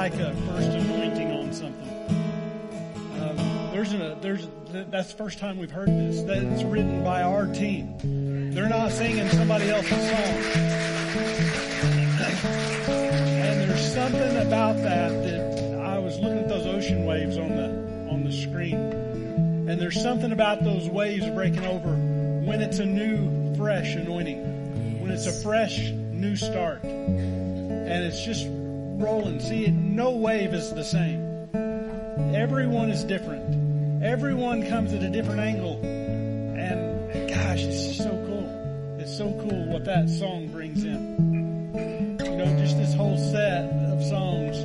like a first anointing on something. Um, there's a there's that's the first time we've heard this. That it's written by our team. They're not singing somebody else's song. And there's something about that that I was looking at those ocean waves on the on the screen, and there's something about those waves breaking over when it's a new, fresh anointing, when it's a fresh new start, and it's just rolling. See, no wave is the same. Everyone is different. Everyone comes at a different angle. And gosh, it's so cool. It's so cool what that song brings in. You know, just this whole set of songs.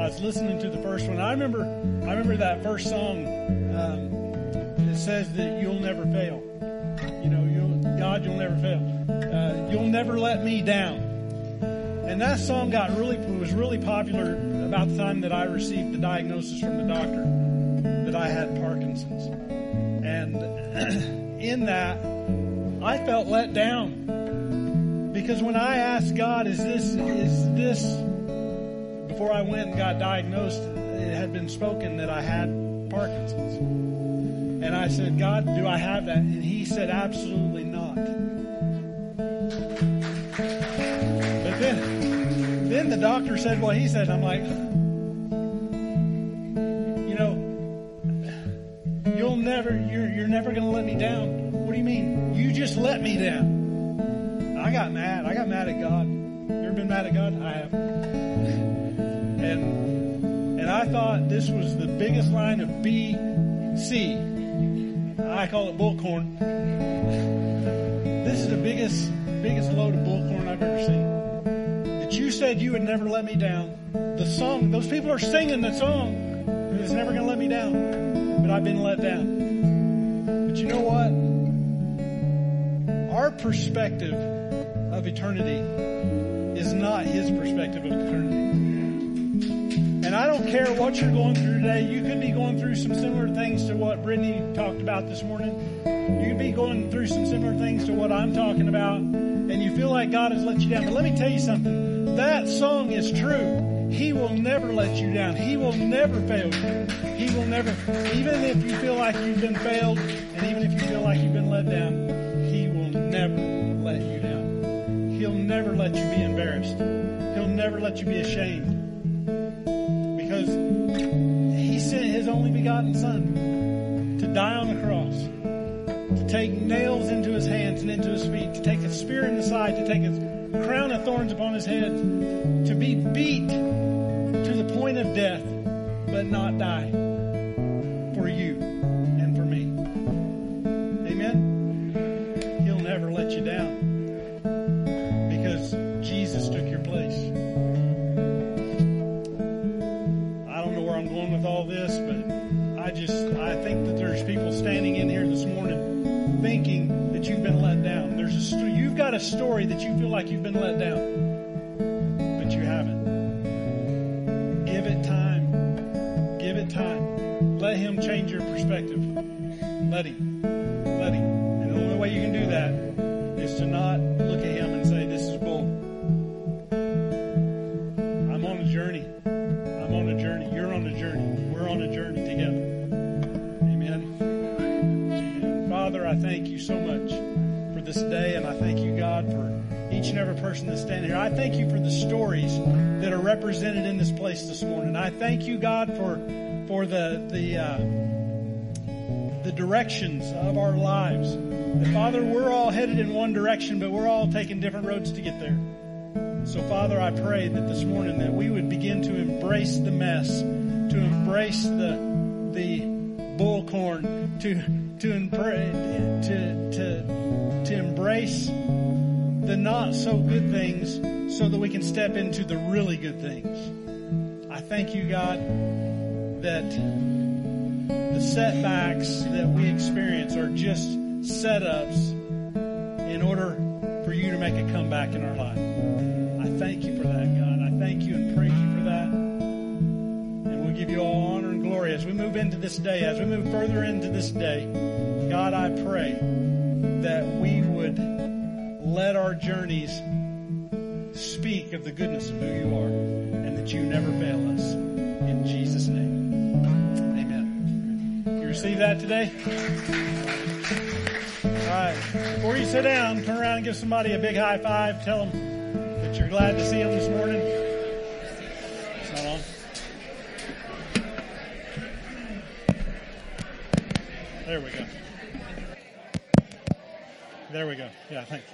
I was listening to the first one. I remember, I remember that first song. Um, it says that you'll never fail. You know, you'll, God, you'll never fail. Uh, you'll never let me down. And that song got really, was really popular about the time that I received the diagnosis from the doctor that I had Parkinson's. And in that, I felt let down. Because when I asked God, is this, is this, before I went and got diagnosed, it had been spoken that I had Parkinson's. And I said, God, do I have that? And he said, absolutely then the doctor said what he said. I'm like, you know, you'll never, you're, you're never going to let me down. What do you mean? You just let me down. I got mad. I got mad at God. You ever been mad at God? I have. And, and I thought this was the biggest line of BC. I call it bullcorn. This is the biggest, biggest load of bullcorn I've ever seen. You said you would never let me down. The song, those people are singing the song. It's never going to let me down. But I've been let down. But you know what? Our perspective of eternity is not his perspective of eternity. And I don't care what you're going through today. You could be going through some similar things to what Brittany talked about this morning. You could be going through some similar things to what I'm talking about. And you feel like God has let you down. But let me tell you something. That song is true. He will never let you down. He will never fail you. He will never, even if you feel like you've been failed and even if you feel like you've been let down, He will never let you down. He'll never let you be embarrassed. He'll never let you be ashamed because he sent his only begotten son to die on the cross, to take nails into his hands and into his feet, to take a spear in the side, to take a crown of thorns upon his head, to be beat to the point of death, but not die like you've been let down, directions of our lives. That, Father, we're all headed in one direction, but we're all taking different roads to get there. So, Father, I pray that this morning that we would begin to embrace the mess, to embrace the the bullcorn, to to embra- to to to embrace the not so good things, so that we can step into the really good things. I thank you, God, that the setbacks that we experience are just setups in order for you to make a comeback in our life. I thank you for that, God. I thank you and praise you for that. And we'll give you all honor and glory as we move into this day, as we move further into this day. God, I pray that we would let our journeys speak of the goodness of who you are and that that you never fail us. In Jesus' name. Receive that today? All right. Before you sit down, turn around and give somebody a big high five. Tell them that you're glad to see them this morning. There we go. There we go. Yeah, thank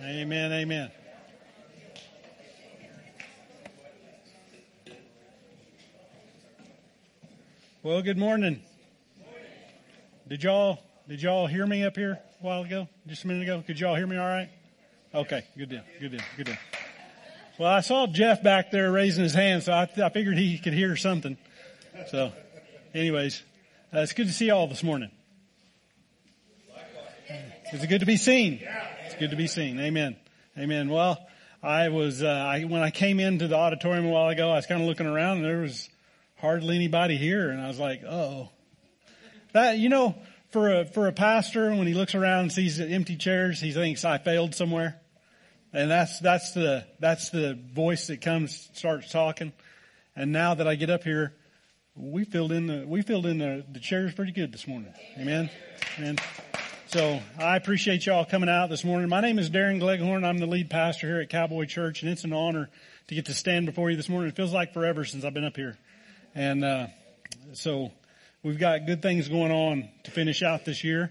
you. Amen, amen. Well, good morning. Did y'all did y'all hear me up here a while ago? Just a minute ago? Could y'all hear me all right? Okay, good deal, good deal, good deal. Well, I saw Jeff back there raising his hand, so I, I figured he could hear something. So, anyways, uh, it's good to see y'all this morning. Is it good to be seen? It's good to be seen. Amen. Amen. Well, I was, uh, I, when I came into the auditorium a while ago, I was kind of looking around and there was hardly anybody here. And I was like, oh, that, you know, for a, for a pastor, when he looks around and sees empty chairs, he thinks I failed somewhere. And that's, that's the, that's the voice that comes, starts talking. And now that I get up here, we filled in the, we filled in the, the chairs pretty good this morning. Amen. And so I appreciate y'all coming out this morning. My name is Darren Gleghorn. I'm the lead pastor here at Cowboy Church and it's an honor to get to stand before you this morning. It feels like forever since I've been up here. And, uh, so we've got good things going on to finish out this year.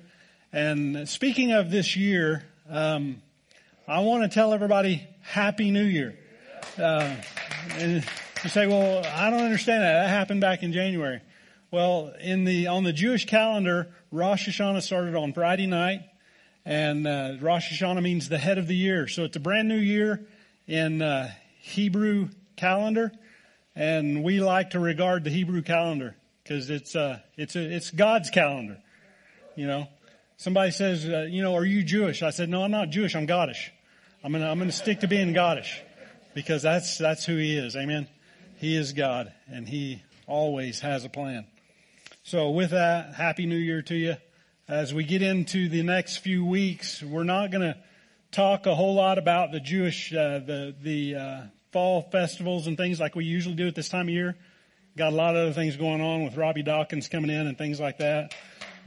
And speaking of this year, um, I want to tell everybody Happy New Year. Uh, and you say, well, I don't understand that. That happened back in January. Well, in the, on the Jewish calendar, Rosh Hashanah started on Friday night and, uh, Rosh Hashanah means the head of the year. So it's a brand new year in, uh, Hebrew calendar and we like to regard the Hebrew calendar because it's, uh, it's, it's God's calendar, you know. Somebody says, uh, you know, are you Jewish? I said, no, I'm not Jewish. I'm Godish. I'm gonna, I'm gonna stick to being Godish because that's, that's who he is. Amen. He is God and he always has a plan. So with that, happy new year to you. As we get into the next few weeks, we're not gonna talk a whole lot about the Jewish, uh, the, the, uh, fall festivals and things like we usually do at this time of year. Got a lot of other things going on with Robby Dawkins coming in and things like that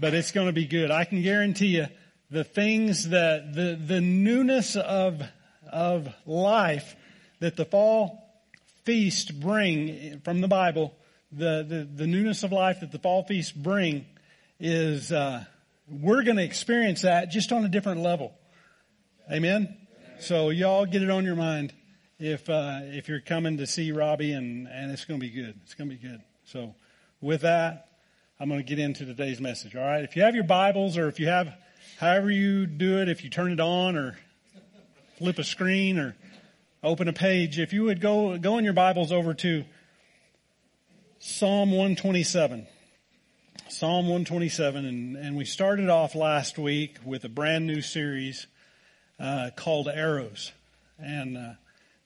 but it's going to be good. I can guarantee you the things that the, the newness of, of life that the fall feast bring from the Bible, the, the, the newness of life that the fall feast bring is, uh, we're going to experience that just on a different level. Amen. So y'all get it on your mind if, uh, if you're coming to see Robby and, and it's going to be good. It's going to be good. So with that, I'm going to get into today's message. All right. If you have your Bibles or if you have, however you do it, if you turn it on or flip a screen or open a page, if you would go, go in your Bibles over to Psalm 127. Psalm 127. And, and we started off last week with a brand new series, uh, called Arrows. And, uh,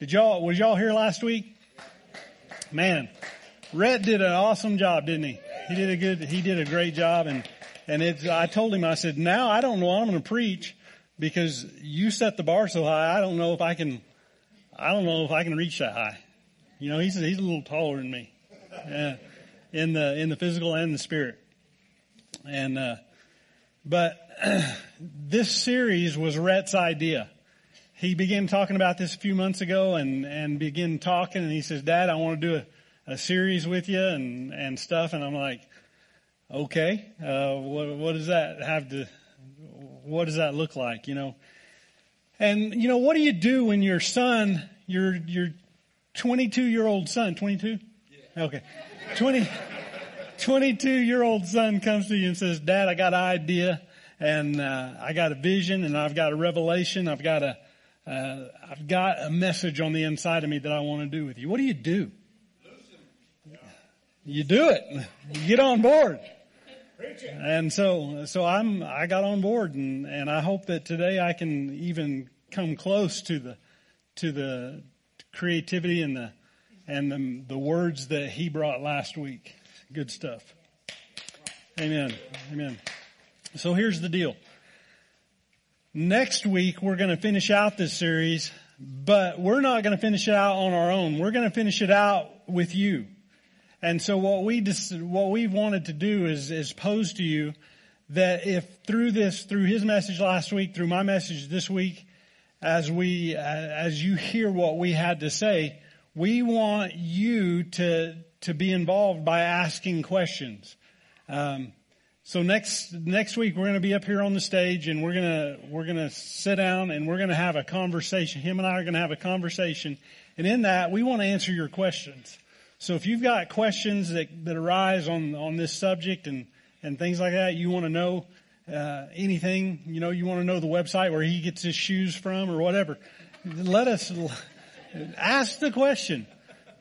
did y'all, was y'all here last week? Man, Rhett did an awesome job, didn't he? He did a good, he did a great job. And, and it's, I told him, I said, now I don't know I'm going to preach because you set the bar so high. I don't know if I can, I don't know if I can reach that high. You know, he's, he's a little taller than me. Yeah, in the, in the physical and the spirit. And, uh, but this series was Rhett's idea. He began talking about this a few months ago and, and began talking and he says, Dad, I want to do a, a series with you and, and stuff. And I'm like, okay, uh, what, what does that have to, what does that look like, you know? And, you know, what do you do when your son, your, your 22 year old son, 22? Yeah. Okay. 20, 22 year old son comes to you and says, dad, I got an idea and, uh, I got a vision and I've got a revelation. I've got a, uh, I've got a message on the inside of me that I want to do with you. What do you do? you do it. You get on board. And so, so I'm, I got on board and, and I hope that today I can even come close to the, to the creativity and the, and the, the words that he brought last week. Good stuff. Amen. Amen. So here's the deal. Next week we're going to finish out this series, but we're not going to finish it out on our own. We're going to finish it out with you. And so what we just, what we wanted to do is, is pose to you that if through this, through his message last week, through my message this week, as we, as you hear what we had to say, we want you to, to be involved by asking questions. Um, so next next week we're going to be up here on the stage and we're going to we're going to sit down and we're going to have a conversation. Him and I are going to have a conversation, and in that we want to answer your questions. So if you've got questions that that arise on on this subject and and things like that, you want to know uh, anything, you know, you want to know the website where he gets his shoes from or whatever. Let us ask the question.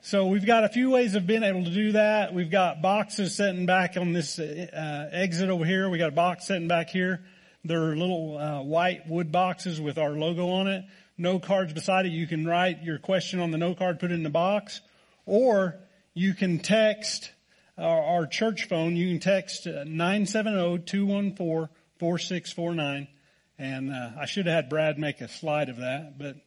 So we've got a few ways of being able to do that. We've got boxes sitting back on this uh, exit over here. We got a box sitting back here. They're little uh, white wood boxes with our logo on it. No cards beside it. You can write your question on the note card, put it in the box, or you can text our, our church phone. You can text uh, 970-214-4649. And uh, I should have had Brad make a slide of that, but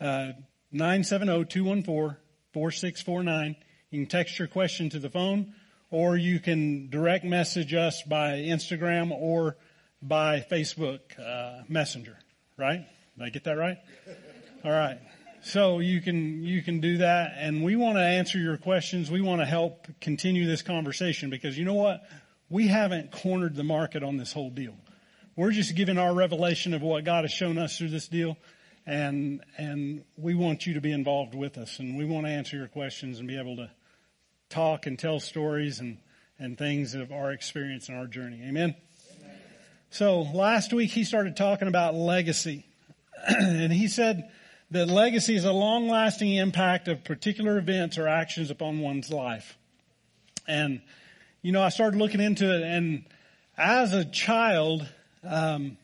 uh, 970-214 4649. You can text your question to the phone or you can direct message us by Instagram or by Facebook uh, Messenger, right? Did I get that right? All right. So you can you can do that, and we want to answer your questions. We want to help continue this conversation because you know what? We haven't cornered the market on this whole deal. We're just giving our revelation of what God has shown us through this deal, and and we want you to be involved with us, and we want to answer your questions and be able to talk and tell stories and and things of our experience and our journey. Amen. Amen. So last week he started talking about legacy, and he said that legacy is a long-lasting impact of particular events or actions upon one's life. And you know, I started looking into it, and as a child. Um,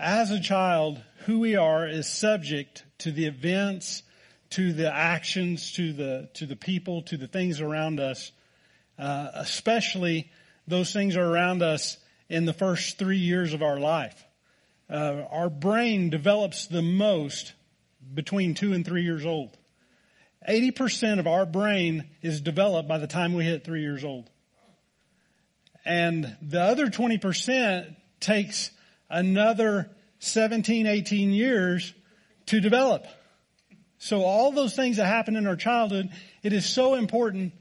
as a child, who we are is subject to the events, to the actions, to the, to the people, to the things around us, uh, especially those things are around us in the first three years of our life. Uh, our brain develops the most between two and three years old. 80% of our brain is developed by the time we hit three years old. And the other 20% takes another 17, 18 years to develop. So all those things that happen in our childhood, it is so important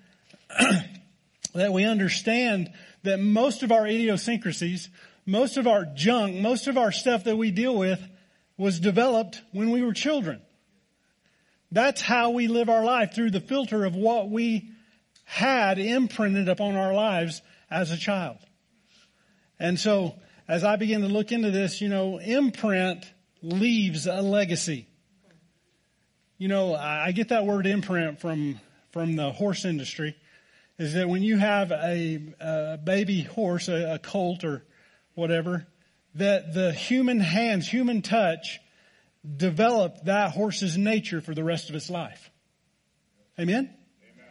that we understand that most of our idiosyncrasies, most of our junk, most of our stuff that we deal with was developed when we were children. That's how we live our life through the filter of what we had imprinted upon our lives as a child. And so as I begin to look into this, you know, imprint leaves a legacy. You know, I get that word imprint from, from the horse industry is that when you have a, a baby horse, a, a colt or whatever, that the human hands, human touch develop that horse's nature for the rest of its life. Amen? Amen?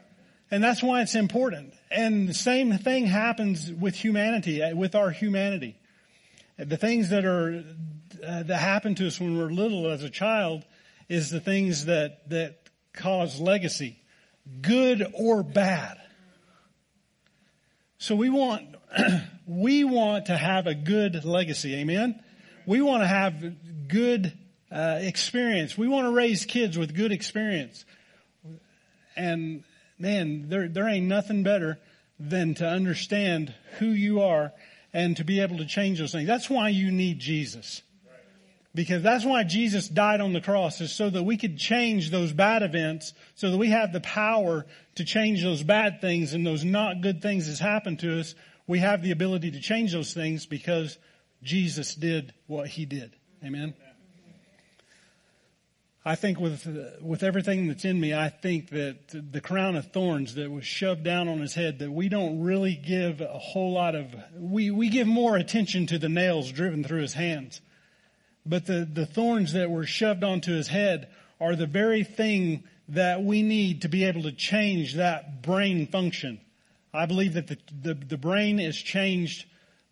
And that's why it's important. And the same thing happens with humanity, with our humanity the things that are uh, that happen to us when we're little as a child is the things that that cause legacy, good or bad. So we want we want to have a good legacy. Amen. We want to have good uh, experience. We want to raise kids with good experience. And man, there there ain't nothing better than to understand who you are and to be able to change those things. That's why you need Jesus. Because that's why Jesus died on the cross is so that we could change those bad events, so that we have the power to change those bad things and those not good things that's happened to us. We have the ability to change those things because Jesus did what he did. Amen. I think with with everything that's in me, I think that the crown of thorns that was shoved down on his head, that we don't really give a whole lot of we we give more attention to the nails driven through his hands, but the the thorns that were shoved onto his head are the very thing that we need to be able to change that brain function. I believe that the the, the brain is changed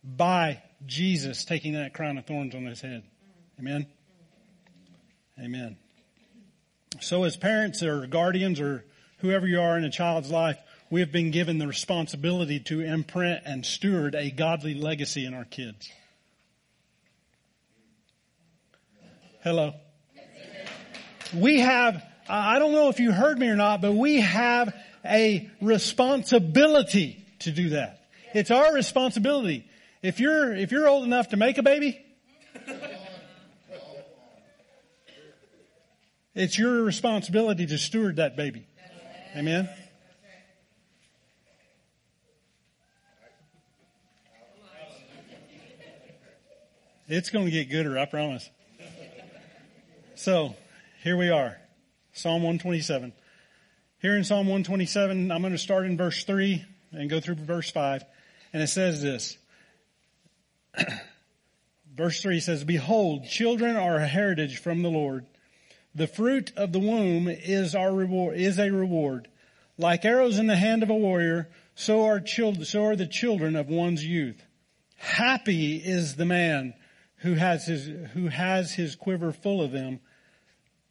by Jesus taking that crown of thorns on his head. Amen. Amen. So as parents or guardians or whoever you are in a child's life, we have been given the responsibility to imprint and steward a godly legacy in our kids. Hello. We have, I don't know if you heard me or not, but we have a responsibility to do that. It's our responsibility. If you're, if you're old enough to make a baby, it's your responsibility to steward that baby. Amen. It's going to get gooder, I promise. So, here we are. Psalm 127. Here in Psalm 127, I'm going to start in verse 3 and go through verse 5. And it says this. verse 3 says, Behold, children are a heritage from the Lord. The fruit of the womb is our reward, is a reward. Like arrows in the hand of a warrior, so are children, so are the children of one's youth. Happy is the man who has his, who has his quiver full of them.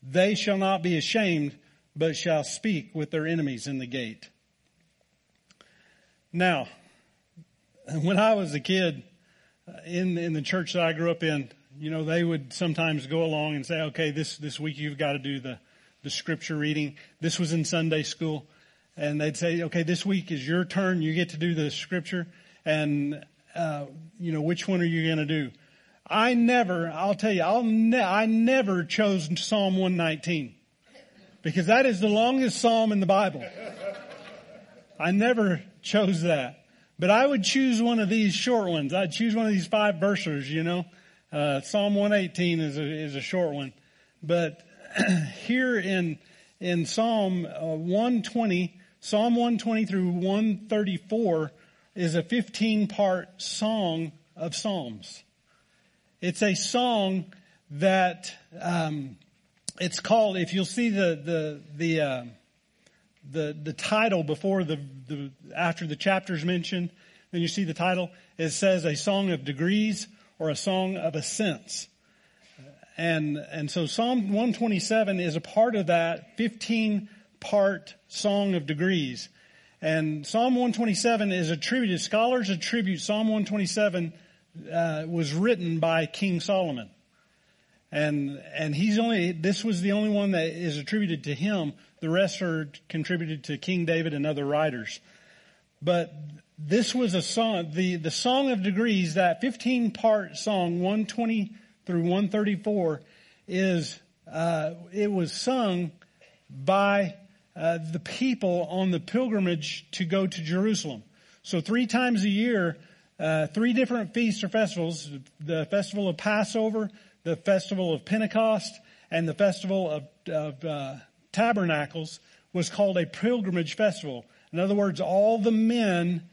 They shall not be ashamed, but shall speak with their enemies in the gate. Now, when I was a kid uh, in in the church that I grew up in, you know, they would sometimes go along and say, "Okay, this this week you've got to do the the scripture reading." This was in Sunday school, and they'd say, "Okay, this week is your turn. You get to do the scripture, and uh, you know which one are you going to do?" I never, I'll tell you, I'll ne- I never chose Psalm 119 because that is the longest psalm in the Bible. I never chose that. But I would choose one of these short ones. I'd choose one of these five versers, you know. Uh, Psalm 118 is a, is a short one. But here in, in Psalm uh, 120, Psalm 120 through 134 is a 15 part song of Psalms. It's a song that, um, it's called, if you'll see the, the, the, uh, the, the title before the, the, after the chapters mentioned, then you see the title. It says a song of degrees or a song of ascents. And, and so Psalm 127 is a part of that 15 part song of degrees. And Psalm 127 is attributed, scholars attribute Psalm 127 uh, was written by King Solomon. And, and he's only, this was the only one that is attributed to him. The rest are contributed to King David and other writers. But this was a song, the, the Song of Degrees, that 15 part song, 120 through 134, is, uh, it was sung by uh, the people on the pilgrimage to go to Jerusalem. So three times a year, uh, three different feasts or festivals, the festival of Passover, the festival of Pentecost and the festival of, of uh, tabernacles was called a pilgrimage festival. In other words, all the men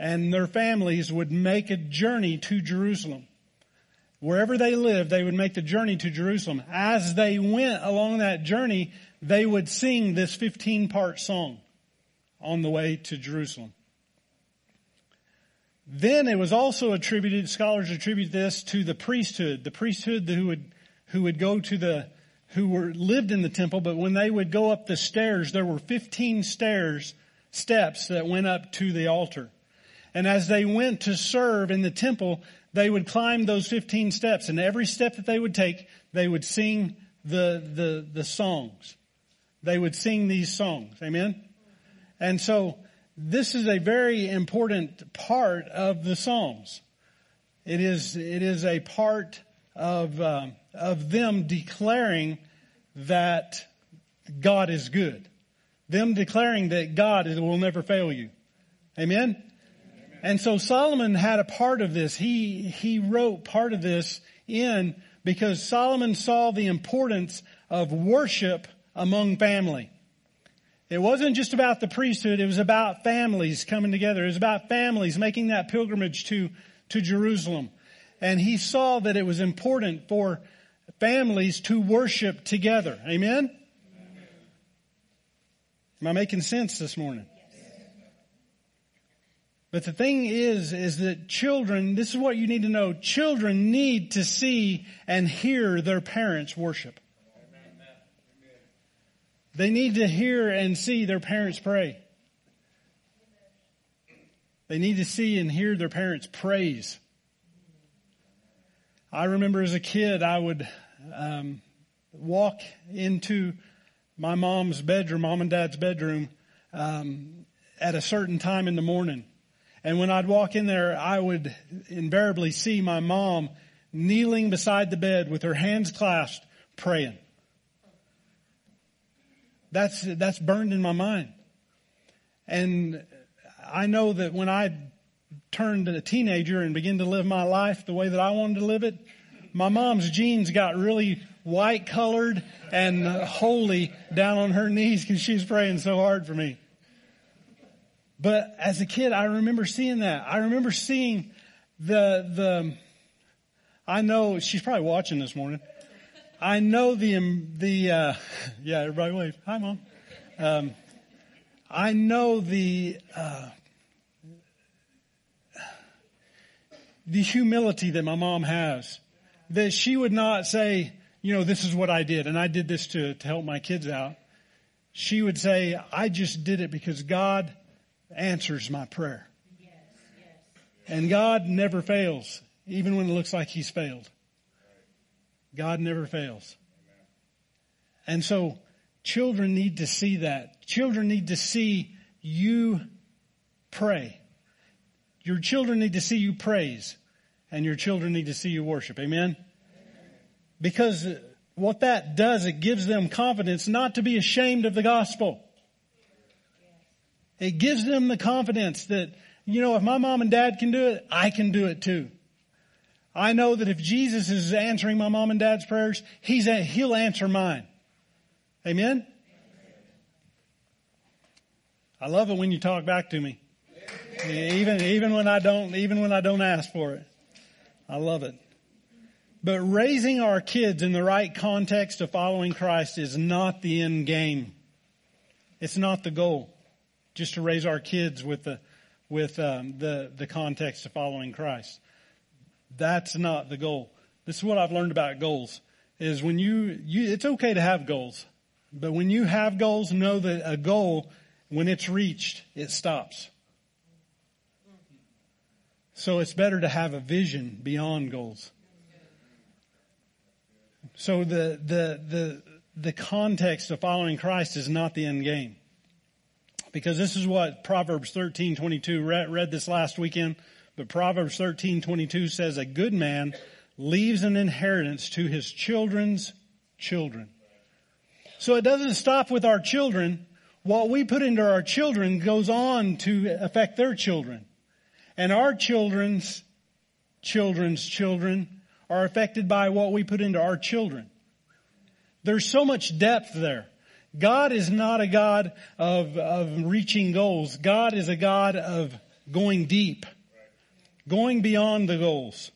and their families would make a journey to Jerusalem. Wherever they lived, they would make the journey to Jerusalem. As they went along that journey, they would sing this 15 part song on the way to Jerusalem. Then it was also attributed, scholars attribute this to the priesthood, the priesthood who would, who would go to the, who were, lived in the temple, but when they would go up the stairs, there were 15 stairs, steps that went up to the altar. And as they went to serve in the temple, they would climb those 15 steps and every step that they would take, they would sing the, the, the songs. They would sing these songs. Amen? And so, this is a very important part of the Psalms. It is, it is a part of, uh, of them declaring that God is good. Them declaring that God will never fail you. Amen? Amen? And so Solomon had a part of this. He, he wrote part of this in because Solomon saw the importance of worship among family. It wasn't just about the priesthood, it was about families coming together. It was about families making that pilgrimage to, to Jerusalem. And he saw that it was important for families to worship together. Amen? Am I making sense this morning? But the thing is, is that children, this is what you need to know, children need to see and hear their parents worship. They need to hear and see their parents pray. They need to see and hear their parents praise. I remember as a kid, I would um, walk into my mom's bedroom, mom and dad's bedroom, um, at a certain time in the morning. And when I'd walk in there, I would invariably see my mom kneeling beside the bed with her hands clasped, praying. That's, that's burned in my mind. And I know that when I turned a teenager and began to live my life the way that I wanted to live it, my mom's jeans got really white colored and holy down on her knees because she was praying so hard for me. But as a kid, I remember seeing that. I remember seeing the, the, I know she's probably watching this morning. I know the, the, uh, yeah, everybody wave. Hi mom. Um, I know the, uh, the humility that my mom has. That she would not say, you know, this is what I did and I did this to, to help my kids out. She would say, I just did it because God answers my prayer. And God never fails, even when it looks like He's failed. God never fails. And so children need to see that. Children need to see you pray. Your children need to see you praise and your children need to see you worship. Amen? Because what that does, it gives them confidence not to be ashamed of the gospel. It gives them the confidence that, you know, if my mom and dad can do it, I can do it too. I know that if Jesus is answering my mom and dad's prayers, he's, a, he'll answer mine. Amen? I love it when you talk back to me. Even, even when I don't, even when I don't ask for it. I love it. But raising our kids in the right context of following Christ is not the end game. It's not the goal just to raise our kids with the with um, the the context of following Christ. That's not the goal. This is what I've learned about goals: is when you you it's okay to have goals, but when you have goals, know that a goal when it's reached it stops. So it's better to have a vision beyond goals. So the the the the context of following Christ is not the end game because this is what Proverbs 13:22 read, read this last weekend, but Proverbs 13:22 says a good man leaves an inheritance to his children's children. So it doesn't stop with our children. What we put into our children goes on to affect their children. And our children's children's children are affected by what we put into our children. There's so much depth there. God is not a God of, of reaching goals. God is a God of going deep, going beyond the goals,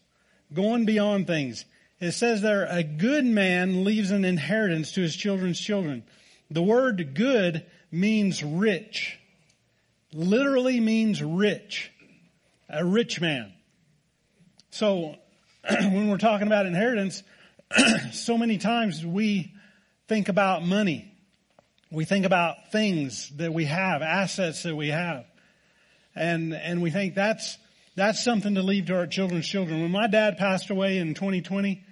going beyond things. It says there, a good man leaves an inheritance to his children's children. The word good means rich. Literally means rich. A rich man. So, when we're talking about inheritance, so many times we think about money. We think about things that we have, assets that we have. And, and we think that's, that's something to leave to our children's children. When my dad passed away in 2020,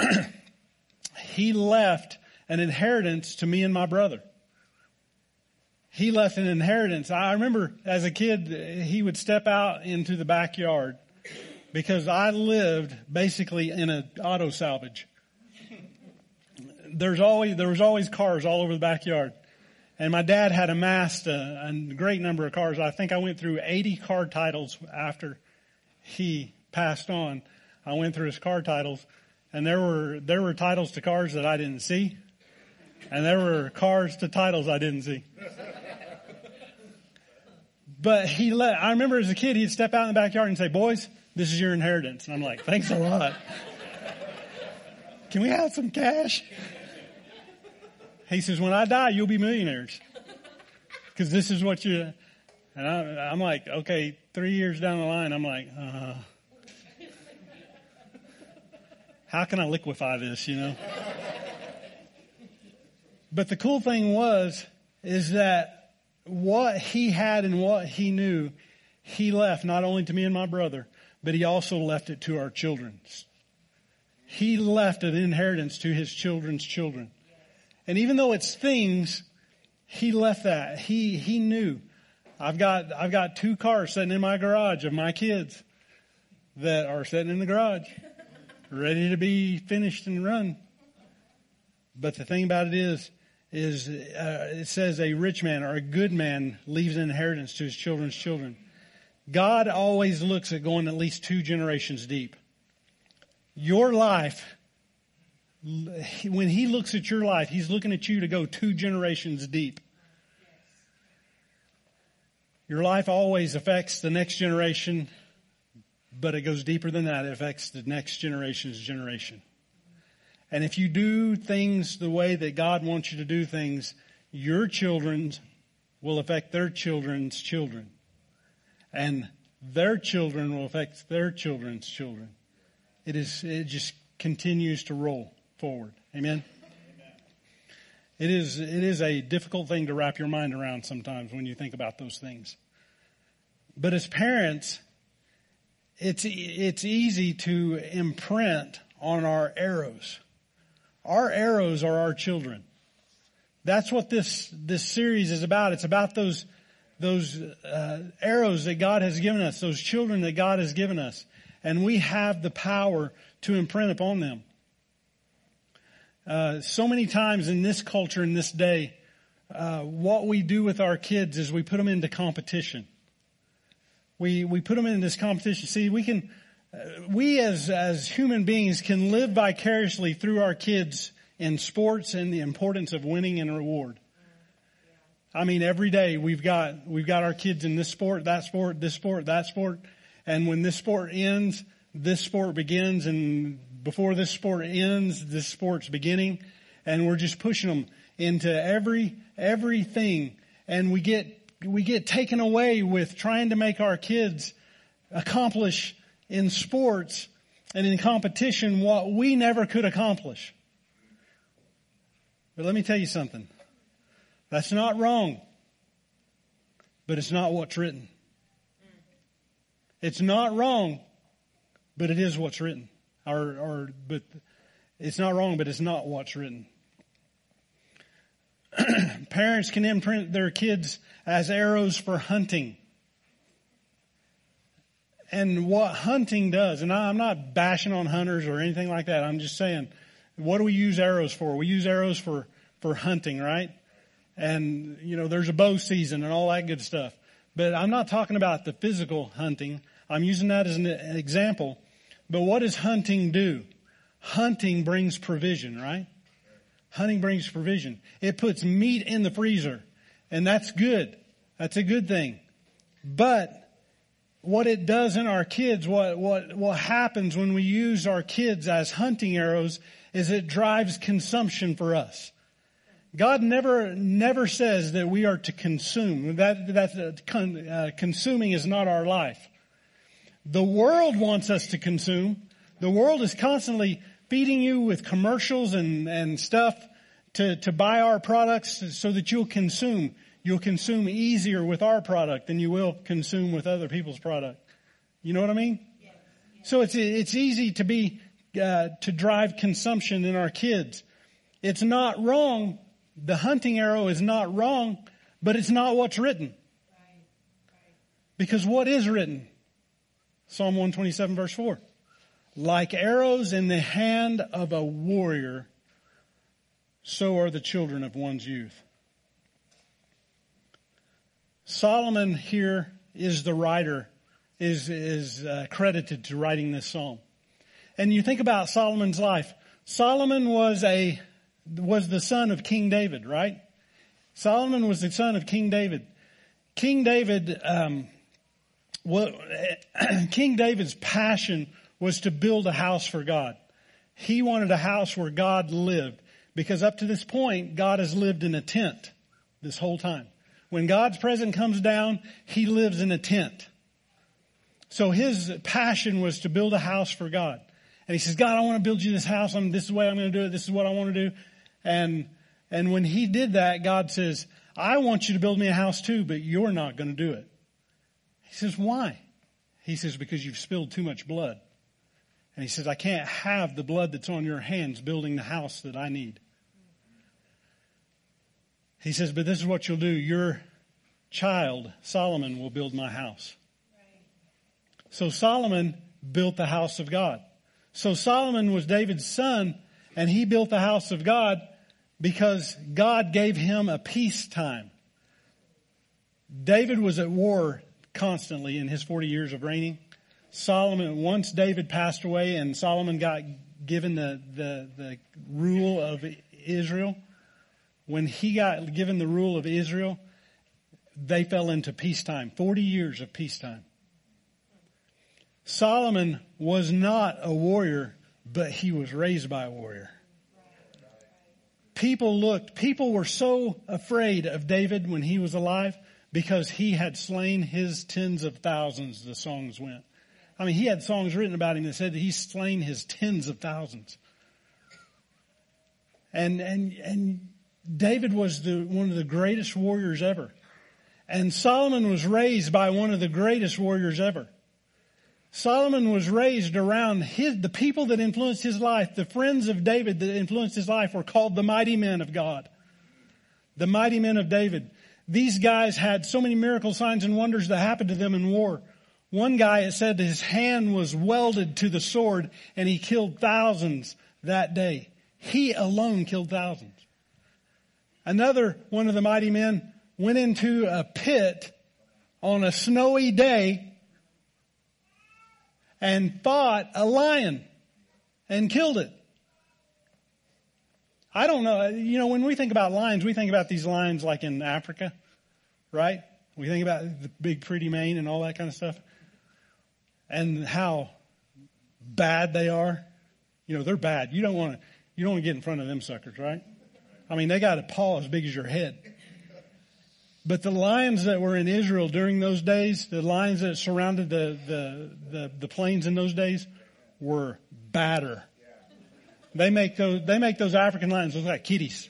he left an inheritance to me and my brother. He left an inheritance. I remember as a kid, he would step out into the backyard because I lived basically in an auto salvage there's always, there was always cars all over the backyard. And my dad had amassed a, a great number of cars. I think I went through 80 car titles after he passed on. I went through his car titles and there were, there were titles to cars that I didn't see. And there were cars to titles I didn't see. But he let, I remember as a kid, he'd step out in the backyard and say, boys, this is your inheritance. And I'm like, thanks a lot. Can we have some cash? He says, when I die, you'll be millionaires. Because this is what you, And I, I'm like, okay, three years down the line, I'm like, uh, how can I liquefy this, you know? But the cool thing was, is that what he had and what he knew, he left not only to me and my brother, but he also left it to our children. He left an inheritance to his children's children. And even though it's things, he left that. He, he knew. I've got, I've got two cars sitting in my garage of my kids that are sitting in the garage, ready to be finished and run. But the thing about it is, is uh, it says a rich man or a good man leaves an inheritance to his children's children. God always looks at going at least two generations deep. Your life, when he looks at your life, he's looking at you to go two generations deep. Your life always affects the next generation, but it goes deeper than that. It affects the next generation's generation. And if you do things the way that God wants you to do things, your children will affect their children's children. And their children will affect their children's children. It is, it just continues to roll forward. Amen. It is, it is a difficult thing to wrap your mind around sometimes when you think about those things. But as parents, it's, it's easy to imprint on our arrows. Our arrows are our children. That's what this, this series is about. It's about those, those uh, arrows that God has given us, those children that God has given us. And we have the power to imprint upon them. Uh, so many times in this culture, in this day, uh, what we do with our kids is we put them into competition. We, we put them in this competition. See, we can, we as, as human beings can live vicariously through our kids in sports and the importance of winning and reward. I mean, every day we've got, we've got our kids in this sport, that sport, this sport, that sport. And when this sport ends, this sport begins and before this sport ends, this sport's beginning. And we're just pushing them into every, everything. And we get, we get taken away with trying to make our kids accomplish in sports and in competition what we never could accomplish. But let me tell you something. That's not wrong, but it's not what's written. It's not wrong, but it is what's written. Or, or, but it's not wrong, but it's not what's written. Parents can imprint their kids as arrows for hunting and what hunting does, and I'm not bashing on hunters or anything like that. I'm just saying, what do we use arrows for? We use arrows for, for hunting, right? And, you know, there's a bow season and all that good stuff. But I'm not talking about the physical hunting. I'm using that as an example. But what does hunting do? Hunting brings provision, right? Hunting brings provision. It puts meat in the freezer. And that's good. That's a good thing. But what it does in our kids, what, what, what happens when we use our kids as hunting arrows is it drives consumption for us. God never, never says that we are to consume. That, that uh, uh, consuming is not our life. The world wants us to consume. The world is constantly feeding you with commercials and, and stuff to, to buy our products so that you'll consume you'll consume easier with our product than you will consume with other people's product. You know what I mean? So it's it's easy to be uh, to drive consumption in our kids. It's not wrong. The hunting arrow is not wrong, but it's not what's written. Because what is written? Psalm 127 verse 4. Like arrows in the hand of a warrior, so are the children of one's youth. Solomon here is the writer, is, is uh, credited to writing this psalm. And you think about Solomon's life. Solomon was a, was the son of King David, right? Solomon was the son of King David. King David, um, well, King David's passion was to build a house for God. He wanted a house where God lived because up to this point, God has lived in a tent this whole time. when God's presence comes down, he lives in a tent. So his passion was to build a house for God. And he says, God, I want to build you this house. I'm, this is the way I'm going to do it. This is what I want to do. And, and when he did that, God says, I want you to build me a house too, but you're not going to do it. He says, why? He says, because you've spilled too much blood. And he says, I can't have the blood that's on your hands building the house that I need. He says, but this is what you'll do. Your child, Solomon, will build my house. So Solomon built the house of God. So Solomon was David's son and he built the house of God because God gave him a peacetime. David was at war constantly in his 40 years of reigning. Solomon, once David passed away and Solomon got given the, the, the rule of Israel, when he got given the rule of Israel, they fell into peacetime. 40 years of peacetime. Solomon was not a warrior, but he was raised by a warrior. People looked, people were so afraid of David when he was alive because he had slain his tens of thousands, the songs went. I mean, he had songs written about him that said that he's slain his tens of thousands. And, and, and David was the, one of the greatest warriors ever. And Solomon was raised by one of the greatest warriors ever. Solomon was raised around his, the people that influenced his life, the friends of David that influenced his life were called the mighty men of God. The mighty men of David. These guys had so many miracle signs and wonders that happened to them in war. One guy, it said his hand was welded to the sword and he killed thousands that day. He alone killed thousands. Another one of the mighty men went into a pit on a snowy day and fought a lion and killed it. I don't know. You know, when we think about lions, we think about these lions like in Africa, right? We think about the big pretty mane and all that kind of stuff and how bad they are. You know, they're bad. You don't want to, you don't want to get in front of them suckers, right? I mean, they got a paw as big as your head. But the lions that were in Israel during those days, the lions that surrounded the, the, the, the plains in those days were badder. They make those, they make those African lions look like kitties.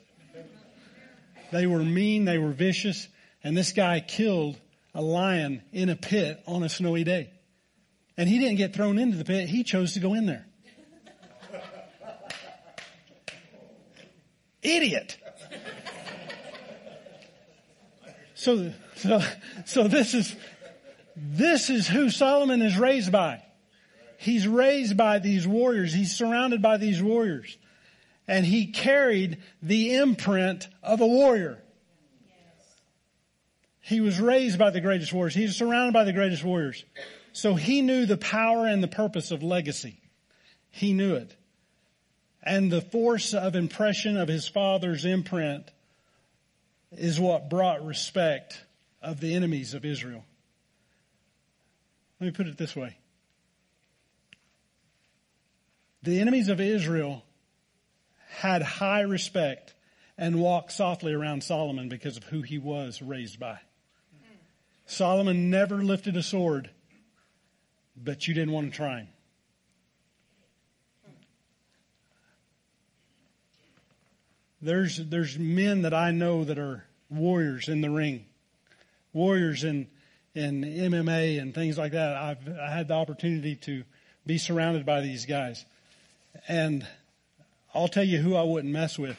They were mean, they were vicious, and this guy killed a lion in a pit on a snowy day. And he didn't get thrown into the pit, he chose to go in there. Idiot. So, so, so this is, this is who Solomon is raised by. He's raised by these warriors. He's surrounded by these warriors. And he carried the imprint of a warrior. He was raised by the greatest warriors. He was surrounded by the greatest warriors. So he knew the power and the purpose of legacy. He knew it. And the force of impression of his father's imprint is what brought respect of the enemies of Israel. Let me put it this way. The enemies of Israel had high respect and walked softly around Solomon because of who he was raised by. Solomon never lifted a sword, but you didn't want to try him. There's, there's men that I know that are warriors in the ring, warriors in, in MMA and things like that. I've I had the opportunity to be surrounded by these guys. And I'll tell you who I wouldn't mess with.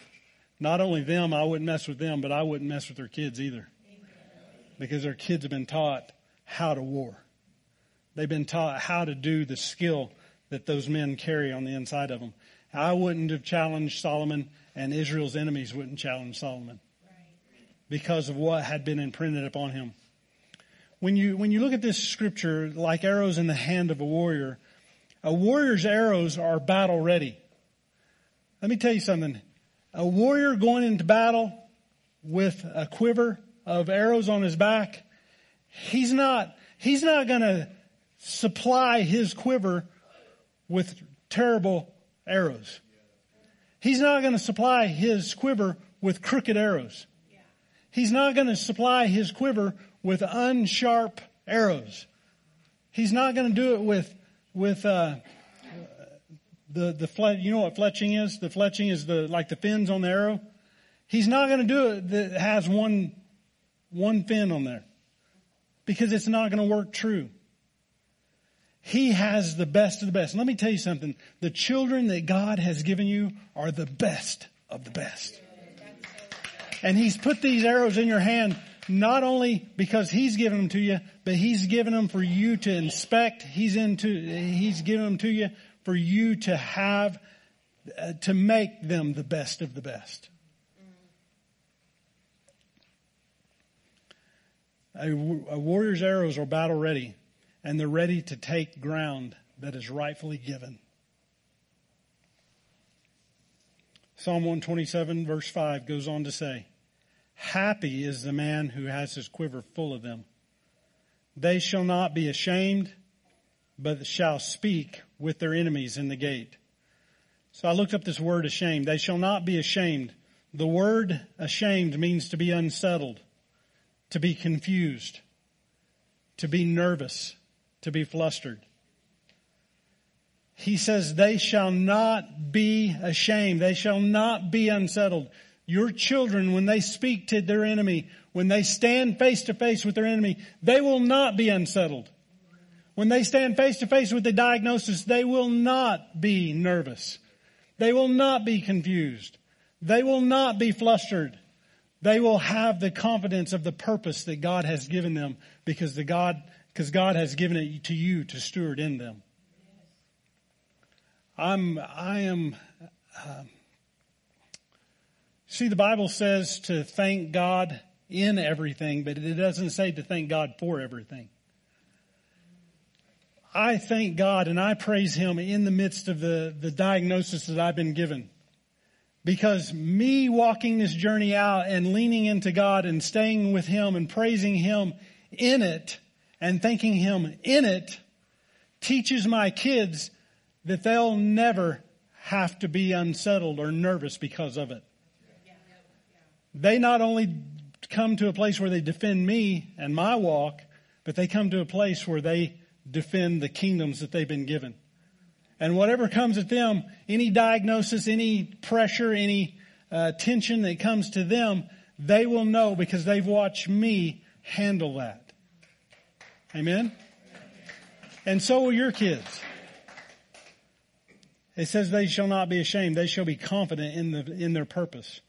Not only them, I wouldn't mess with them, but I wouldn't mess with their kids either. Because their kids have been taught how to war. They've been taught how to do the skill that those men carry on the inside of them. I wouldn't have challenged Solomon and Israel's enemies wouldn't challenge Solomon because of what had been imprinted upon him. When you, when you look at this scripture, like arrows in the hand of a warrior, a warrior's arrows are battle ready. Let me tell you something. A warrior going into battle with a quiver of arrows on his back, he's not, he's not gonna supply his quiver with terrible arrows. He's not going to supply his quiver with crooked arrows. He's not going to supply his quiver with unsharp arrows. He's not going to do it with, with, uh, the, the fle- you know what fletching is? The fletching is the, like the fins on the arrow. He's not going to do it that has one, one fin on there because it's not going to work true. He has the best of the best. Let me tell you something. The children that God has given you are the best of the best. And He's put these arrows in your hand not only because He's given them to you, but He's given them for you to inspect. He's into, He's given them to you for you to have, uh, to make them the best of the best. A, a warrior's arrows are battle ready and they're ready to take ground that is rightfully given. Psalm 127 verse 5 goes on to say, Happy is the man who has his quiver full of them. They shall not be ashamed, but shall speak with their enemies in the gate. So I looked up this word ashamed. They shall not be ashamed. The word ashamed means to be unsettled, to be confused, to be nervous, to be flustered. He says they shall not be ashamed. They shall not be unsettled. Your children, when they speak to their enemy, when they stand face to face with their enemy, they will not be unsettled. When they stand face to face with the diagnosis, they will not be nervous. They will not be confused. They will not be flustered. They will have the confidence of the purpose that God has given them because the God, because God has given it to you to steward in them. I'm, I am, uh, see the Bible says to thank God in everything, but it doesn't say to thank God for everything. I thank God and I praise Him in the midst of the, the diagnosis that I've been given. Because me walking this journey out and leaning into God and staying with Him and praising Him in it and thanking Him in it teaches my kids that they'll never have to be unsettled or nervous because of it. They not only come to a place where they defend me and my walk, but they come to a place where they defend the kingdoms that they've been given. And whatever comes at them, any diagnosis, any pressure, any uh, tension that comes to them, they will know because they've watched me handle that. Amen? And so will your kids. It says they shall not be ashamed. They shall be confident in the, in their purpose.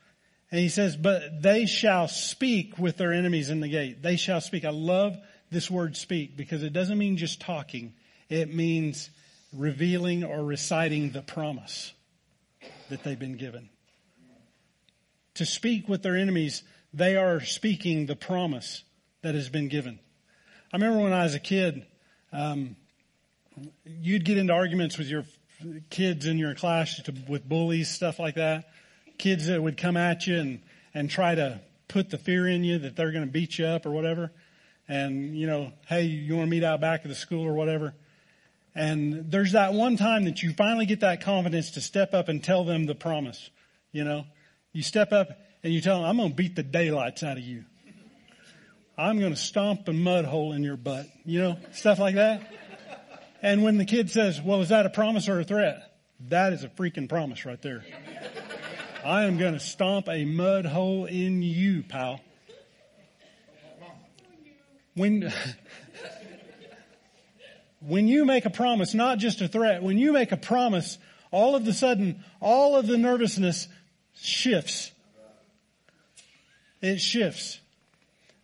And he says, but they shall speak with their enemies in the gate. They shall speak. I love this word speak because it doesn't mean just talking. It means revealing or reciting the promise that they've been given. To speak with their enemies, they are speaking the promise that has been given. I remember when I was a kid, um, you'd get into arguments with your kids in your class to, with bullies, stuff like that. Kids that would come at you and, and try to put the fear in you that they're going to beat you up or whatever and, you know, hey, you want to meet out back of the school or whatever. And there's that one time that you finally get that confidence to step up and tell them the promise. You know, you step up and you tell them, I'm going to beat the daylights out of you. I'm going to stomp a mud hole in your butt. You know, stuff like that. And when the kid says, well, is that a promise or a threat? That is a freaking promise right there. I am going to stomp a mud hole in you, pal. When, when you make a promise, not just a threat, when you make a promise, all of a sudden, all of the nervousness shifts. It shifts.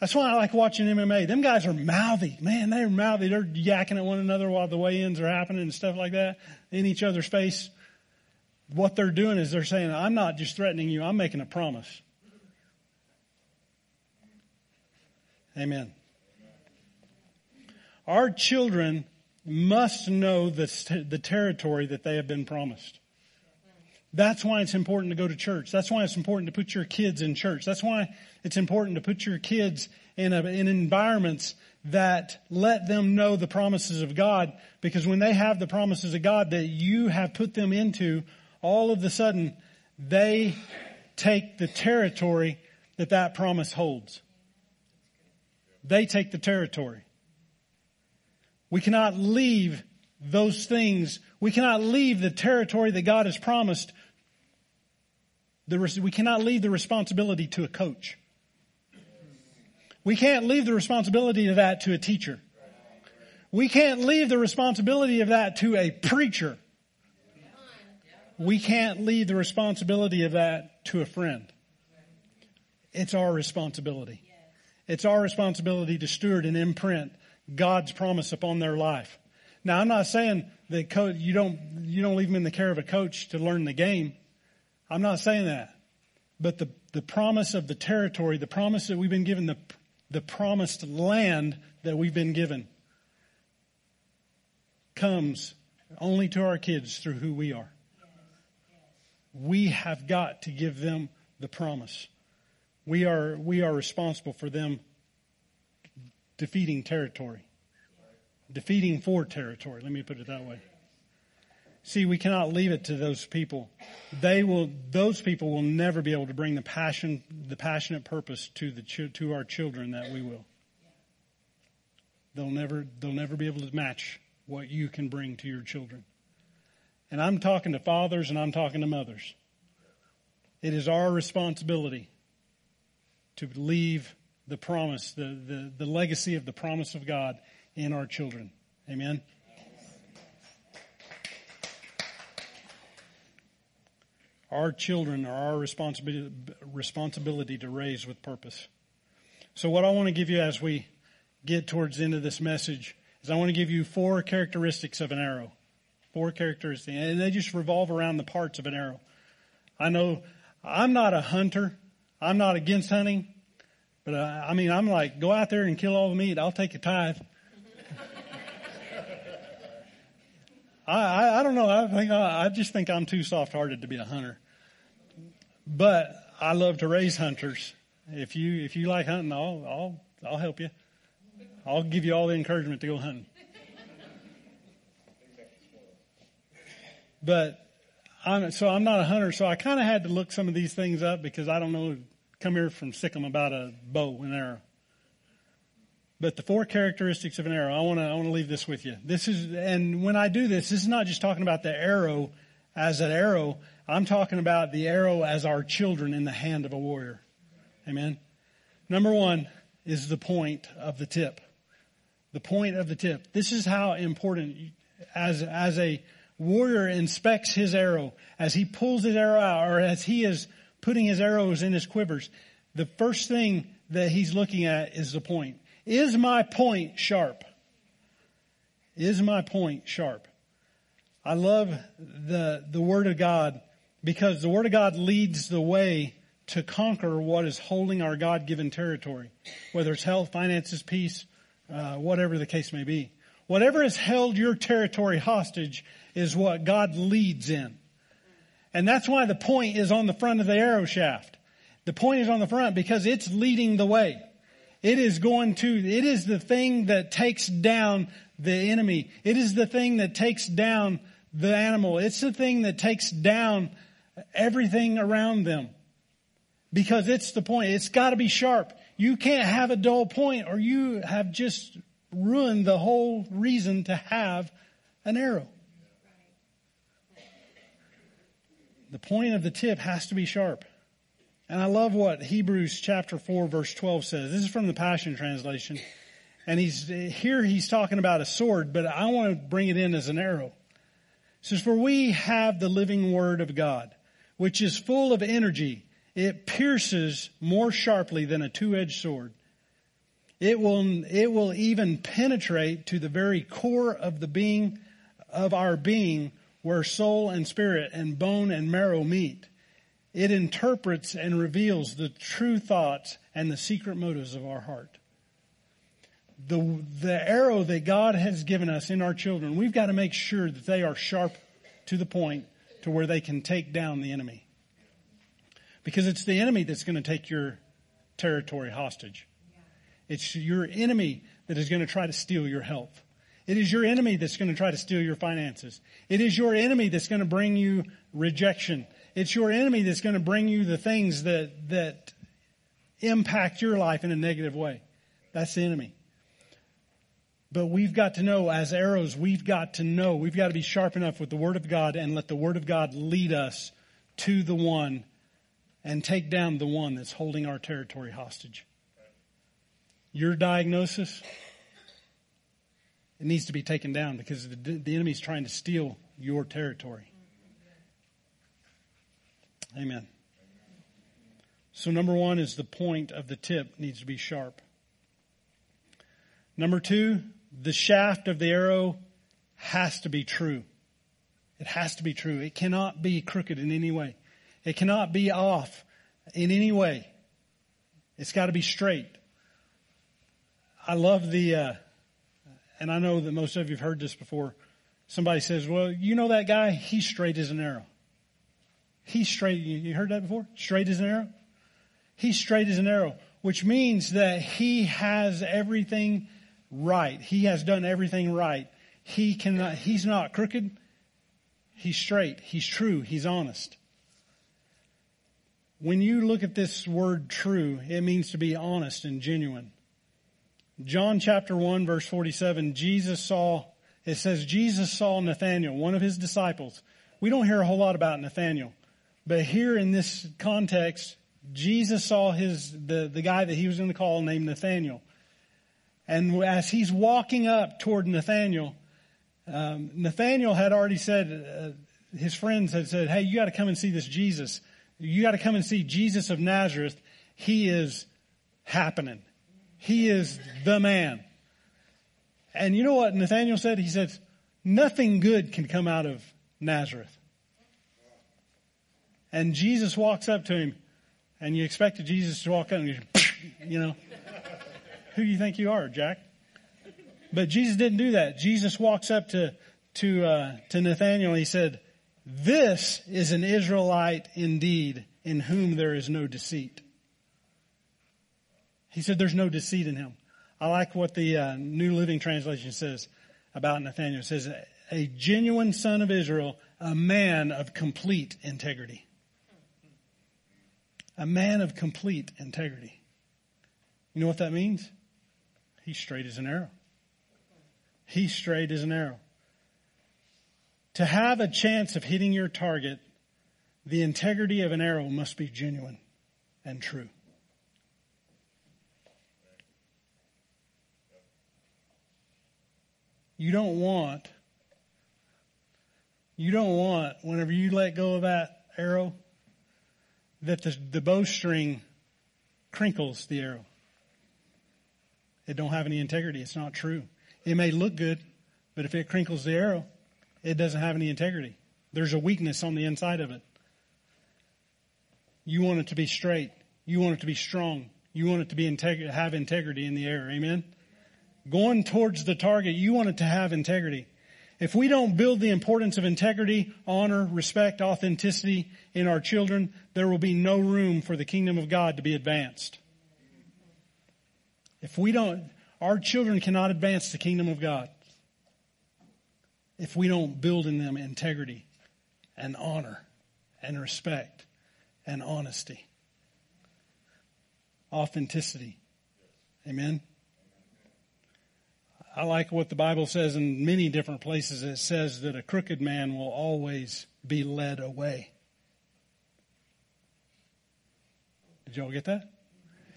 That's why I like watching MMA. Them guys are mouthy. Man, they're mouthy. They're yakking at one another while the weigh-ins are happening and stuff like that in each other's face. What they're doing is they're saying, I'm not just threatening you, I'm making a promise. Amen. Our children must know the, the territory that they have been promised. That's why it's important to go to church. That's why it's important to put your kids in church. That's why it's important to put your kids in, a, in environments that let them know the promises of God because when they have the promises of God that you have put them into, all of a sudden they take the territory that that promise holds. They take the territory. We cannot leave those things. We cannot leave the territory that God has promised. we cannot leave the responsibility to a coach. We can't leave the responsibility of that to a teacher. We can't leave the responsibility of that to a preacher. We can't leave the responsibility of that to a friend. It's our responsibility. It's our responsibility to steward and imprint God's promise upon their life. Now, I'm not saying that you don't, you don't leave them in the care of a coach to learn the game. I'm not saying that. But the, the promise of the territory, the promise that we've been given, the, the promised land that we've been given comes only to our kids through who we are. We have got to give them the promise. We are, we are responsible for them defeating territory. Defeating for territory. Let me put it that way. See, we cannot leave it to those people. They will, those people will never be able to bring the passion, the passionate purpose to the, to our children that we will. They'll never, they'll never be able to match what you can bring to your children. And I'm talking to fathers and I'm talking to mothers. It is our responsibility to leave the promise, the, the, the legacy of the promise of God in our children. Amen. Our children are our responsibility, responsibility to raise with purpose. So what I want to give you as we get towards the end of this message is I want to give you four characteristics of an arrow. Four characteristics. And they just revolve around the parts of an arrow. I know I'm not a hunter. I'm not against hunting. But uh, I mean, I'm like, go out there and kill all the meat. I'll take a tithe. I, I, I, don't know. I think I, I just think I'm too soft-hearted to be a hunter. But I love to raise hunters. If you if you like hunting, I'll I'll I'll help you. I'll give you all the encouragement to go hunting. But I'm, so I'm not a hunter, so I kind of had to look some of these things up because I don't know, come here from Sikkim about a bow and arrow. But the four characteristics of an arrow, I want to, I want to leave this with you. This is, and when I do this, this is not just talking about the arrow as an arrow. I'm talking about the arrow as our children in the hand of a warrior. Amen. Number one is the point of the tip the point of the tip. This is how important as, as a warrior inspects his arrow, as he pulls his arrow out, or as he is putting his arrows in his quivers, the first thing that he's looking at is the point. Is my point sharp? Is my point sharp? I love the, the Word of God because the Word of God leads the way to conquer what is holding our God-given territory, whether it's health, finances, peace, uh, whatever the case may be. Whatever has held your territory hostage is what God leads in. And that's why the point is on the front of the arrow shaft. The point is on the front because it's leading the way. It is going to, it is the thing that takes down the enemy. It is the thing that takes down the animal. It's the thing that takes down everything around them. Because it's the point. It's got to be sharp. You can't have a dull point or you have just ruined the whole reason to have an arrow. The point of the tip has to be sharp. And I love what Hebrews chapter 4 verse 12 says. This is from the Passion Translation. And he's, here he's talking about a sword, but I want to bring it in as an arrow. It says, for we have the living word of God, which is full of energy it pierces more sharply than a two-edged sword. It will, it will even penetrate to the very core of the being, of our being, where soul and spirit and bone and marrow meet. It interprets and reveals the true thoughts and the secret motives of our heart. The, the arrow that God has given us in our children, we've got to make sure that they are sharp to the point to where they can take down the enemy. Because it's the enemy that's going to take your territory hostage. It's your enemy that is going to try to steal your health. It is your enemy that's going to try to steal your finances. It is your enemy that's going to bring you rejection. It's your enemy that's going to bring you the things that, that impact your life in a negative way. That's the enemy. But we've got to know as arrows, we've got to know, we've got to be sharp enough with the Word of God and let the Word of God lead us to the one and take down the one that's holding our territory hostage. Your diagnosis, it needs to be taken down because the, the is trying to steal your territory. Amen. So number one is the point of the tip needs to be sharp. Number two, the shaft of the arrow has to be true. It has to be true. It cannot be crooked in any way. It cannot be off in any way. It's got to be straight. I love the, uh, and I know that most of you have heard this before. Somebody says, well, you know that guy? He's straight as an arrow. He's straight. You heard that before? Straight as an arrow? He's straight as an arrow, which means that he has everything right. He has done everything right. He cannot, he's not crooked. He's straight. He's true. He's honest. When you look at this word true, it means to be honest and genuine. John chapter 1 verse 47, Jesus saw, it says Jesus saw Nathanael, one of his disciples. We don't hear a whole lot about Nathanael, but here in this context, Jesus saw his, the, the guy that he was in the call named Nathanael. And as he's walking up toward Nathanael, um, Nathanael had already said, uh, his friends had said, hey, you gotta come and see this Jesus. You gotta come and see Jesus of Nazareth. He is happening. He is the man. And you know what Nathanael said? He said, nothing good can come out of Nazareth. And Jesus walks up to him, and you expected Jesus to walk up and you know, who do you think you are, Jack? But Jesus didn't do that. Jesus walks up to, to, uh, to Nathanael and he said, this is an Israelite indeed in whom there is no deceit. He said there's no deceit in him. I like what the uh, New Living Translation says about Nathanael. It says, a genuine son of Israel, a man of complete integrity. A man of complete integrity. You know what that means? He's straight as an arrow. He's straight as an arrow. To have a chance of hitting your target, the integrity of an arrow must be genuine and true. You don't want, you don't want, whenever you let go of that arrow, that the, the bowstring crinkles the arrow. It don't have any integrity. It's not true. It may look good, but if it crinkles the arrow, it doesn't have any integrity. There's a weakness on the inside of it. You want it to be straight. You want it to be strong. You want it to be integ- have integrity in the air. Amen. Going towards the target, you want it to have integrity. If we don't build the importance of integrity, honor, respect, authenticity in our children, there will be no room for the kingdom of God to be advanced. If we don't, our children cannot advance the kingdom of God if we don't build in them integrity and honor and respect and honesty. Authenticity. Amen. I like what the Bible says in many different places. It says that a crooked man will always be led away. Did y'all get that?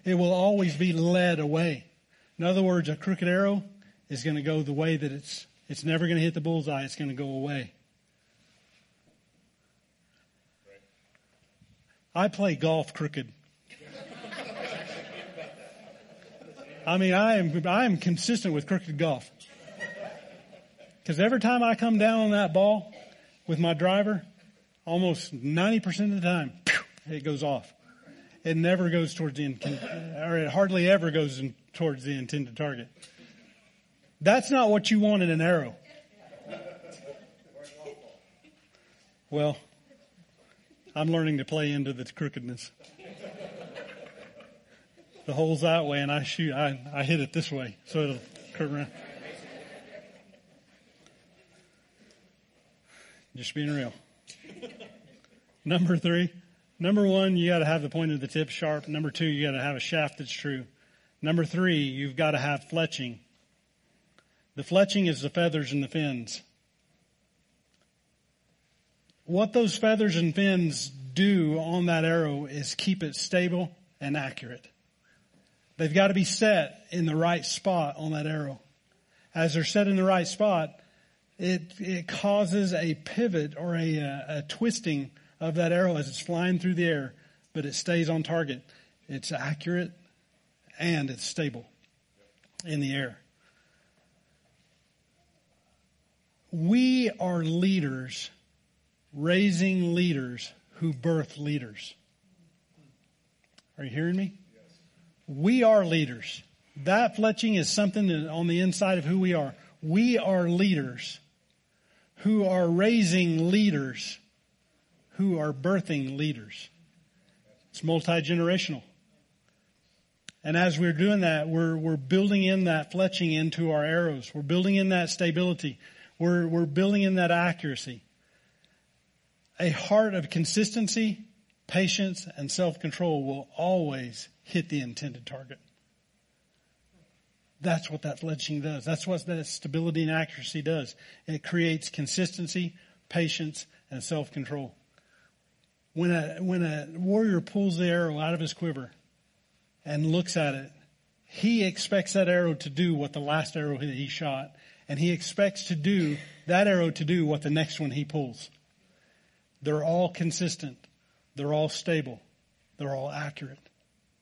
It will always be led away. In other words, a crooked arrow is going to go the way that it's, it's never going to hit the bullseye. It's going to go away. I play golf crooked. I mean, I am, I am consistent with crooked golf. Cause every time I come down on that ball with my driver, almost 90% of the time, it goes off. It never goes towards the, or it hardly ever goes in, towards the intended target. That's not what you want in an arrow. Well, I'm learning to play into the crookedness. The hole's that way and I shoot, I, I hit it this way so it'll curve around. Just being real. Number three, Number one, you got to have the point of the tip sharp. Number two, you got to have a shaft that's true. Number three, you've got to have fletching. The fletching is the feathers and the fins. What those feathers and fins do on that arrow is keep it stable and accurate. They've got to be set in the right spot on that arrow. As they're set in the right spot, it, it causes a pivot or a, a, a twisting of that arrow as it's flying through the air, but it stays on target. It's accurate and it's stable in the air. We are leaders, raising leaders who birth leaders. Are you hearing me? We are leaders. That fletching is something on the inside of who we are. We are leaders who are raising leaders who are birthing leaders. It's multi-generational. And as we're doing that, we're, we're building in that fletching into our arrows. We're building in that stability. We're, we're building in that accuracy. A heart of consistency, patience, and self-control will always hit the intended target. That's what that fletching does. That's what that stability and accuracy does. It creates consistency, patience, and self-control. When a, when a warrior pulls the arrow out of his quiver and looks at it, he expects that arrow to do what the last arrow he shot, and he expects to do that arrow to do what the next one he pulls. They're all consistent. They're all stable. They're all accurate.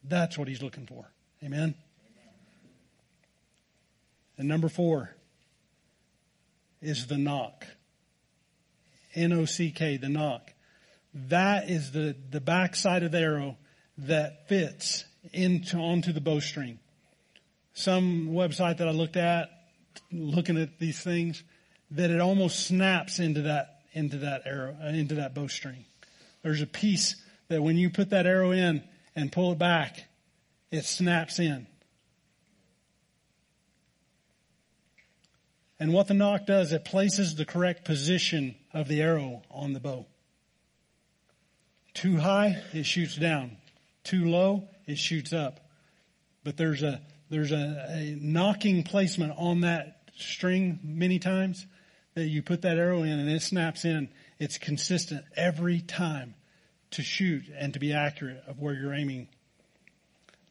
That's what he's looking for. Amen. And number four is the nock. N-O-C-K, the nock. That is the, the back side of the arrow that fits into, onto the bowstring. Some website that I looked at, looking at these things, that it almost snaps into that, into that arrow, uh, into that bowstring. There's a piece that when you put that arrow in and pull it back, it snaps in. And what the nock does, it places the correct position of the arrow on the bow. Too high, it shoots down. Too low, it shoots up. But there's a, there's a, a nocking placement on that string many times that you put that arrow in and it snaps in. It's consistent every time to shoot and to be accurate of where you're aiming.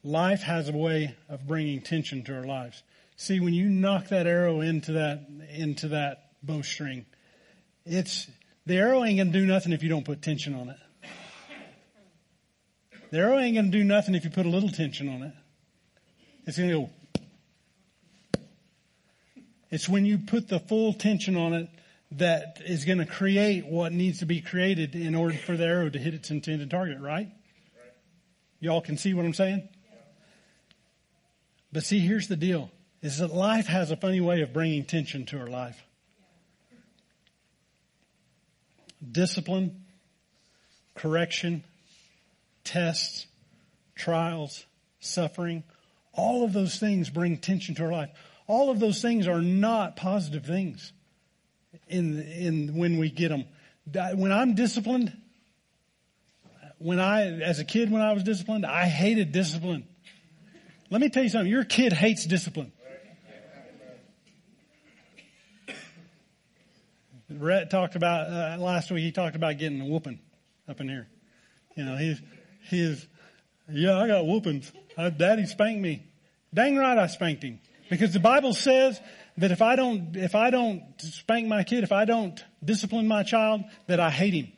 Life has a way of bringing tension to our lives. See, when you nock that arrow into that, into that bowstring, it's, the arrow ain't gonna do nothing if you don't put tension on it. The arrow ain't to do nothing if you put a little tension on it. It's to go. It's when you put the full tension on it that is going to create what needs to be created in order for the arrow to hit its intended target, right? Y'all can see what I'm saying? But see, here's the deal, is that life has a funny way of bringing tension to our life. Discipline, correction, tests, trials, suffering, all of those things bring tension to our life. All of those things are not positive things in, in when we get them. When I'm disciplined, when I, as a kid, when I was disciplined, I hated discipline. Let me tell you something. Your kid hates discipline. Rhett talked about uh, last week. He talked about getting a whooping up in here. You know, he's he's yeah, I got whoopings. I, Daddy spanked me. Dang right I spanked him. Because the Bible says that if I don't, if I don't spank my kid, if I don't discipline my child, that I hate him.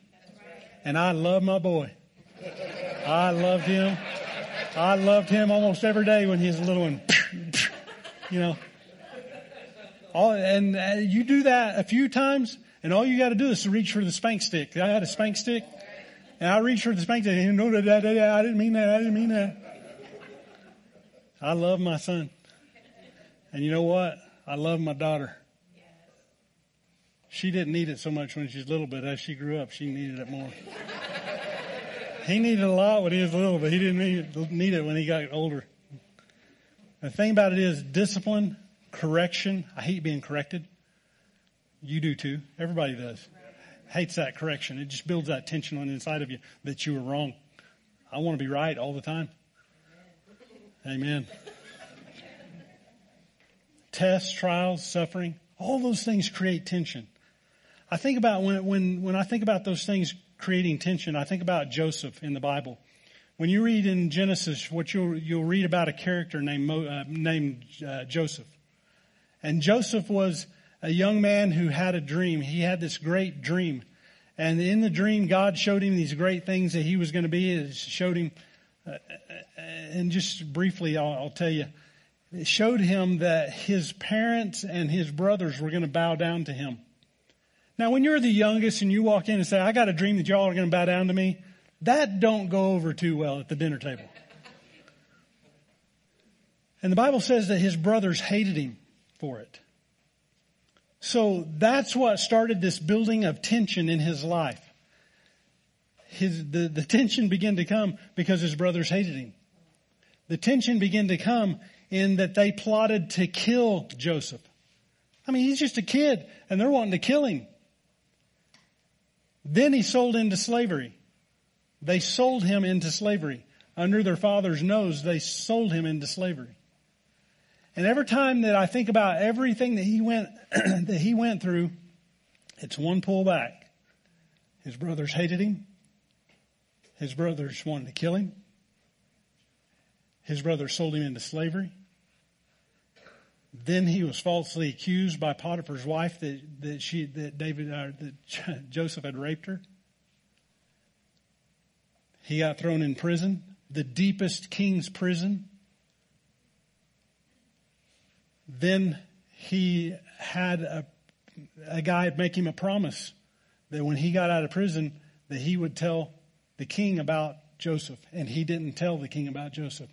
And I love my boy. I loved him. I loved him almost every day when he was a little one. you know. All, and uh, you do that a few times, and all you got to do is to reach for the spank stick. I had a spank stick. And I reached for the spank stick. and no, I didn't mean that. I didn't mean that. I love my son. And you know what? I love my daughter. She didn't need it so much when she was little, but as she grew up, she needed it more. he needed a lot when he was little, but he didn't need, need it when he got older. The thing about it is discipline, correction. I hate being corrected. You do too. Everybody does. hates that correction. It just builds that tension on the inside of you that you were wrong. I want to be right all the time. Amen. Tests, trials, suffering, all those things create tension. I think about when, when, when I think about those things creating tension, I think about Joseph in the Bible. When you read in Genesis, what you'll, you'll read about a character named, uh, named uh, Joseph. And Joseph was a young man who had a dream. He had this great dream. And in the dream, God showed him these great things that he was going to be. It showed him, uh, and just briefly, I'll, I'll tell you, it showed him that his parents and his brothers were going to bow down to him. Now, when you're the youngest and you walk in and say, I got a dream that y'all are going to bow down to me, that don't go over too well at the dinner table. And the Bible says that his brothers hated him for it. So that's what started this building of tension in his life. His, the, the tension began to come because his brothers hated him. The tension began to come in that they plotted to kill Joseph. I mean, he's just a kid and they're wanting to kill him. Then he sold into slavery. They sold him into slavery. Under their father's nose, they sold him into slavery. And every time that I think about everything that he went, that he went through, it's one pullback. His brothers hated him. His brothers wanted to kill him. His brothers sold him into slavery. Then he was falsely accused by Potiphar's wife that, that she, that David, uh, that Joseph had raped her. He got thrown in prison, the deepest king's prison. Then he had a, a guy make him a promise that when he got out of prison, that he would tell the king about Joseph. And he didn't tell the king about Joseph.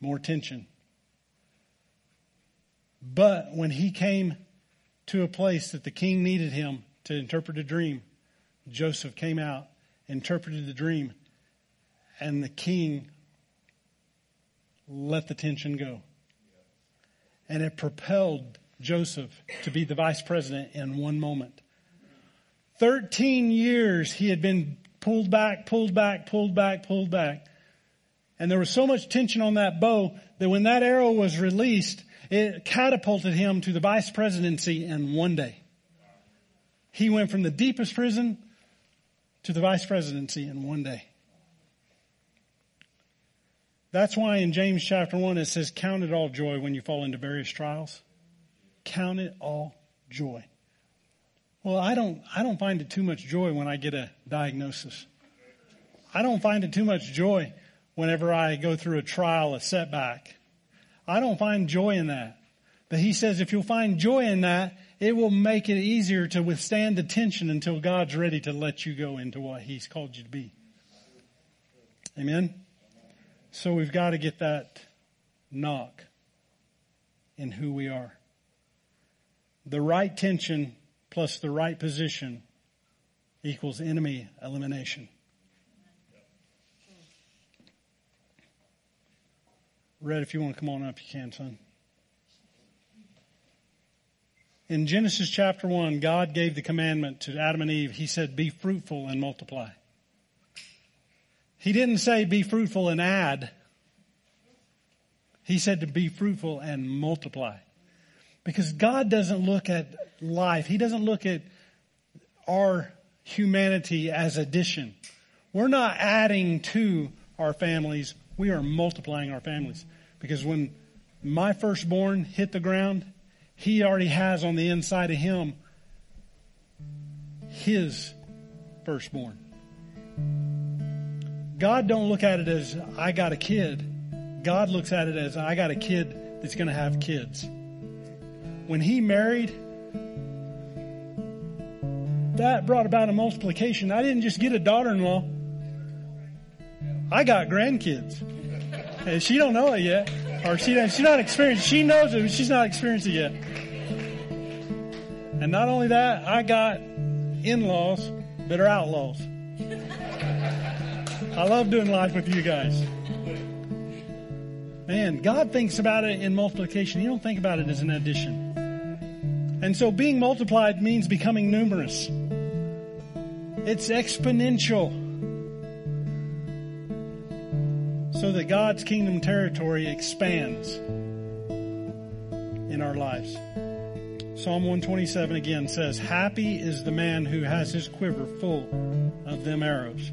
More tension. But when he came to a place that the king needed him to interpret a dream, Joseph came out, interpreted the dream, and the king let the tension go and it propelled Joseph to be the vice president in one moment. 13 years he had been pulled back, pulled back, pulled back, pulled back. And there was so much tension on that bow that when that arrow was released, it catapulted him to the vice presidency in one day. He went from the deepest prison to the vice presidency in one day. That's why in James chapter 1 it says, Count it all joy when you fall into various trials. Count it all joy. Well, I don't, I don't find it too much joy when I get a diagnosis. I don't find it too much joy whenever I go through a trial, a setback. I don't find joy in that. But he says if you'll find joy in that, it will make it easier to withstand the tension until God's ready to let you go into what he's called you to be. Amen? So we've got to get that nock in who we are. The right tension plus the right position equals enemy elimination. Rhett, if you want to come on up, you can, son. In Genesis chapter 1, God gave the commandment to Adam and Eve. He said, Be fruitful and multiply. He didn't say be fruitful and add. He said to be fruitful and multiply. Because God doesn't look at life. He doesn't look at our humanity as addition. We're not adding to our families. We are multiplying our families. Because when my firstborn hit the ground, he already has on the inside of him his firstborn. God don't look at it as I got a kid. God looks at it as I got a kid that's going to have kids. When he married, that brought about a multiplication. I didn't just get a daughter-in-law. I got grandkids. And she don't know it yet. Or she, she's not experienced. She knows it, but she's not experienced it yet. And not only that, I got in-laws that are outlaws. I love doing life with you guys. Man, God thinks about it in multiplication. He don't think about it as an addition. And so being multiplied means becoming numerous. It's exponential. So that God's kingdom territory expands in our lives. Psalm 127 again says, Happy is the man who has his quiver full of them arrows.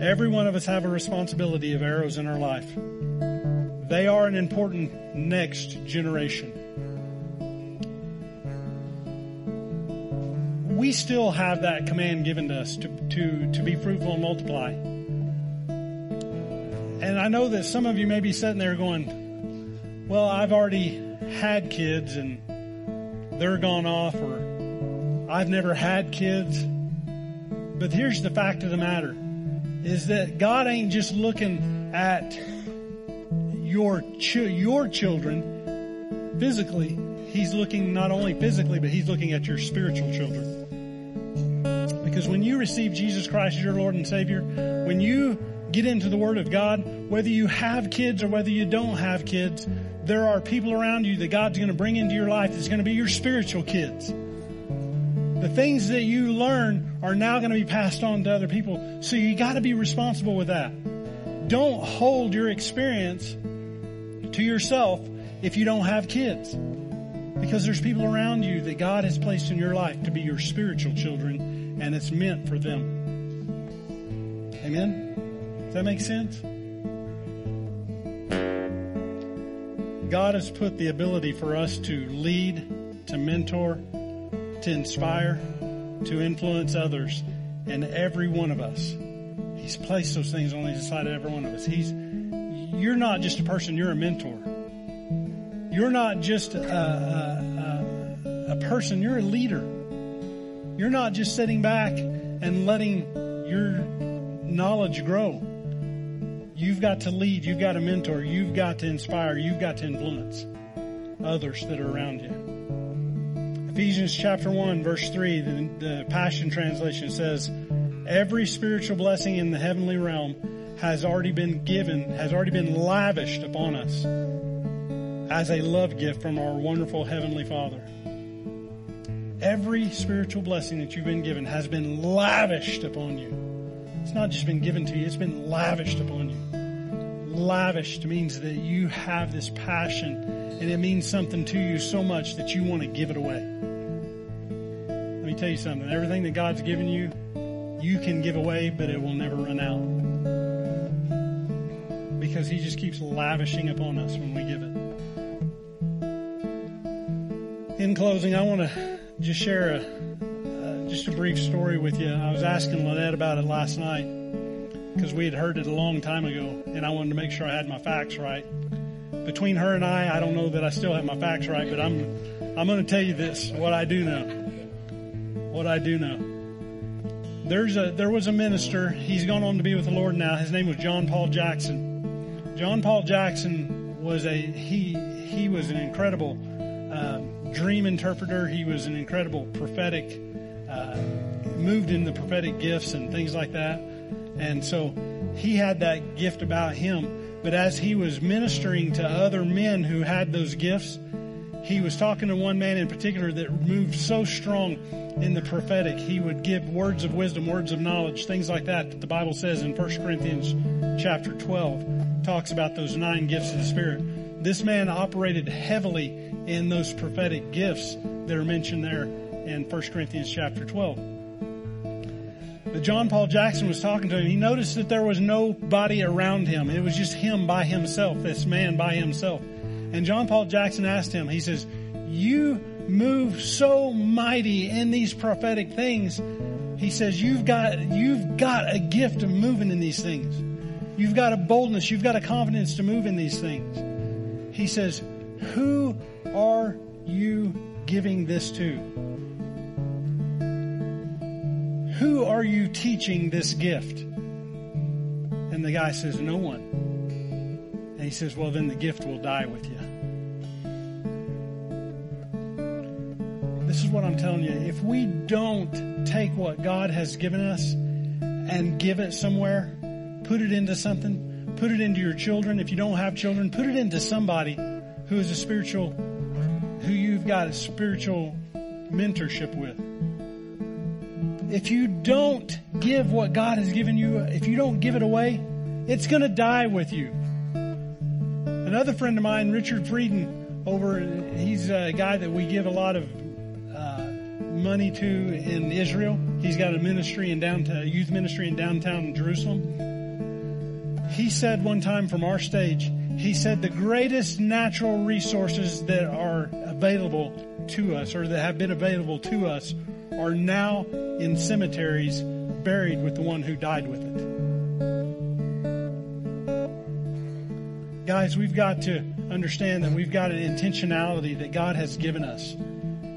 Every one of us have a responsibility of arrows in our life. They are an important next generation. We still have that command given to us to, to, to be fruitful and multiply. And I know that some of you may be sitting there going, well, I've already had kids and they're gone off or I've never had kids. But here's the fact of the matter is that God ain't just looking at your ch- your children physically. He's looking not only physically, but he's looking at your spiritual children. Because when you receive Jesus Christ as your Lord and Savior, when you get into the Word of God, whether you have kids or whether you don't have kids, there are people around you that God's going to bring into your life that's going to be your spiritual kids. The things that you learn are now going to be passed on to other people. So you got to be responsible with that. Don't hold your experience to yourself if you don't have kids. Because there's people around you that God has placed in your life to be your spiritual children and it's meant for them. Amen? Does that make sense? God has put the ability for us to lead, to mentor, to inspire, to influence others in every one of us. He's placed those things on the inside of every one of us. He's, you're not just a person, you're a mentor. You're not just a, a, a, a person, you're a leader. You're not just sitting back and letting your knowledge grow. You've got to lead. You've got to mentor. You've got to inspire. You've got to influence others that are around you. Ephesians chapter 1 verse 3, the, the Passion Translation says, every spiritual blessing in the heavenly realm has already been given, has already been lavished upon us as a love gift from our wonderful Heavenly Father. Every spiritual blessing that you've been given has been lavished upon you. It's not just been given to you, it's been lavished upon you. Lavished means that you have this passion and it means something to you so much that you want to give it away. Let me tell you something. Everything that God's given you, you can give away, but it will never run out. Because He just keeps lavishing upon us when we give it. In closing, I want to just share a, just a brief story with you. I was asking Lynette about it last night because we had heard it a long time ago and I wanted to make sure I had my facts right. Between her and I, I don't know that I still have my facts right, but I'm, I'm going to tell you this, what I do know. What I do know. There's a, there was a minister, he's gone on to be with the Lord now. His name was John Paul Jackson. John Paul Jackson was a, he, he was an incredible, um, dream interpreter. He was an incredible prophetic, uh, moved in the prophetic gifts and things like that. And so he had that gift about him. But as he was ministering to other men who had those gifts, he was talking to one man in particular that moved so strong in the prophetic. He would give words of wisdom, words of knowledge, things like that that the Bible says in 1 Corinthians chapter 12 talks about those nine gifts of the Spirit. This man operated heavily in those prophetic gifts that are mentioned there in 1 Corinthians chapter 12. But John Paul Jackson was talking to him. He noticed that there was nobody around him. It was just him by himself, this man by himself. And John Paul Jackson asked him, he says, you move so mighty in these prophetic things. He says, you've got, you've got a gift of moving in these things. You've got a boldness. You've got a confidence to move in these things. He says, who are you giving this to? Who are you teaching this gift? And the guy says, No one. And he says, Well, then the gift will die with you. This is what I'm telling you. If we don't take what God has given us and give it somewhere, put it into something, put it into your children. If you don't have children, put it into somebody who is a spiritual who you you've got a spiritual mentorship with. If you don't give what God has given you, if you don't give it away, it's going to die with you. Another friend of mine, Richard Frieden, over, he's a guy that we give a lot of uh, money to in Israel. He's got a ministry in downtown, youth ministry in downtown Jerusalem. He said one time from our stage, he said the greatest natural resources that are available to us or that have been available to us are now in cemeteries buried with the one who died with it. Guys, we've got to understand that we've got an intentionality that God has given us.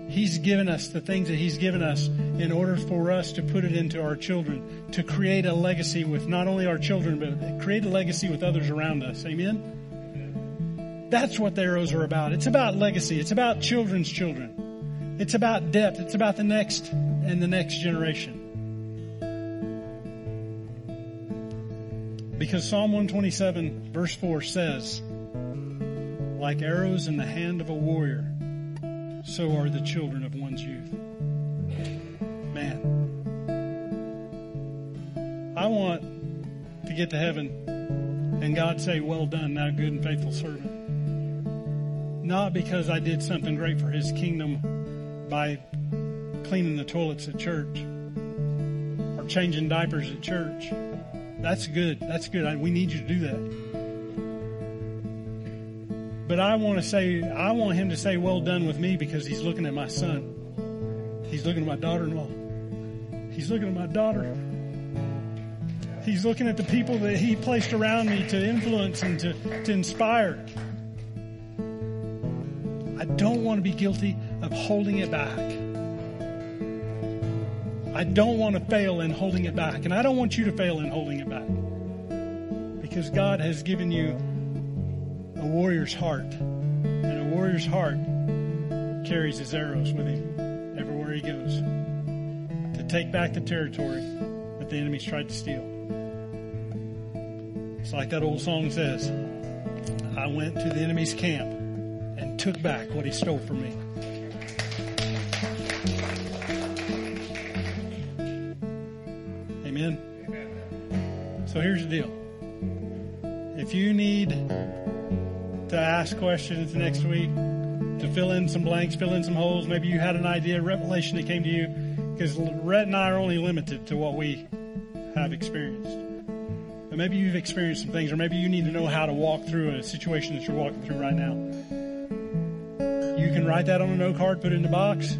He's given us the things that He's given us in order for us to put it into our children, to create a legacy with not only our children, but create a legacy with others around us. Amen? That's what the arrows are about. It's about legacy. It's about children's children. It's about depth. It's about the next and the next generation. Because Psalm 127 verse 4 says, like arrows in the hand of a warrior, so are the children of one's youth. Man, I want to get to heaven and God say, well done, thou good and faithful servant. Not because I did something great for his kingdom by cleaning the toilets at church or changing diapers at church that's good. That's good. I, we need you to do that. But I want to say, I want him to say, well done with me because he's looking at my son. He's looking at my daughter-in-law. He's looking at my daughter. He's looking at the people that he placed around me to influence and to, to inspire. I don't want to be guilty of holding it back. I don't want to fail in holding it back. And I don't want you to fail in holding it back. Because God has given you a warrior's heart. And a warrior's heart carries his arrows with him everywhere he goes to take back the territory that the enemies tried to steal. It's like that old song says I went to the enemy's camp and took back what he stole from me. Here's the deal. If you need to ask questions next week, to fill in some blanks, fill in some holes, maybe you had an idea, revelation that came to you, because Rhett and I are only limited to what we have experienced. But maybe you've experienced some things, or maybe you need to know how to walk through a situation that you're walking through right now. You can write that on a note card, put it in the box.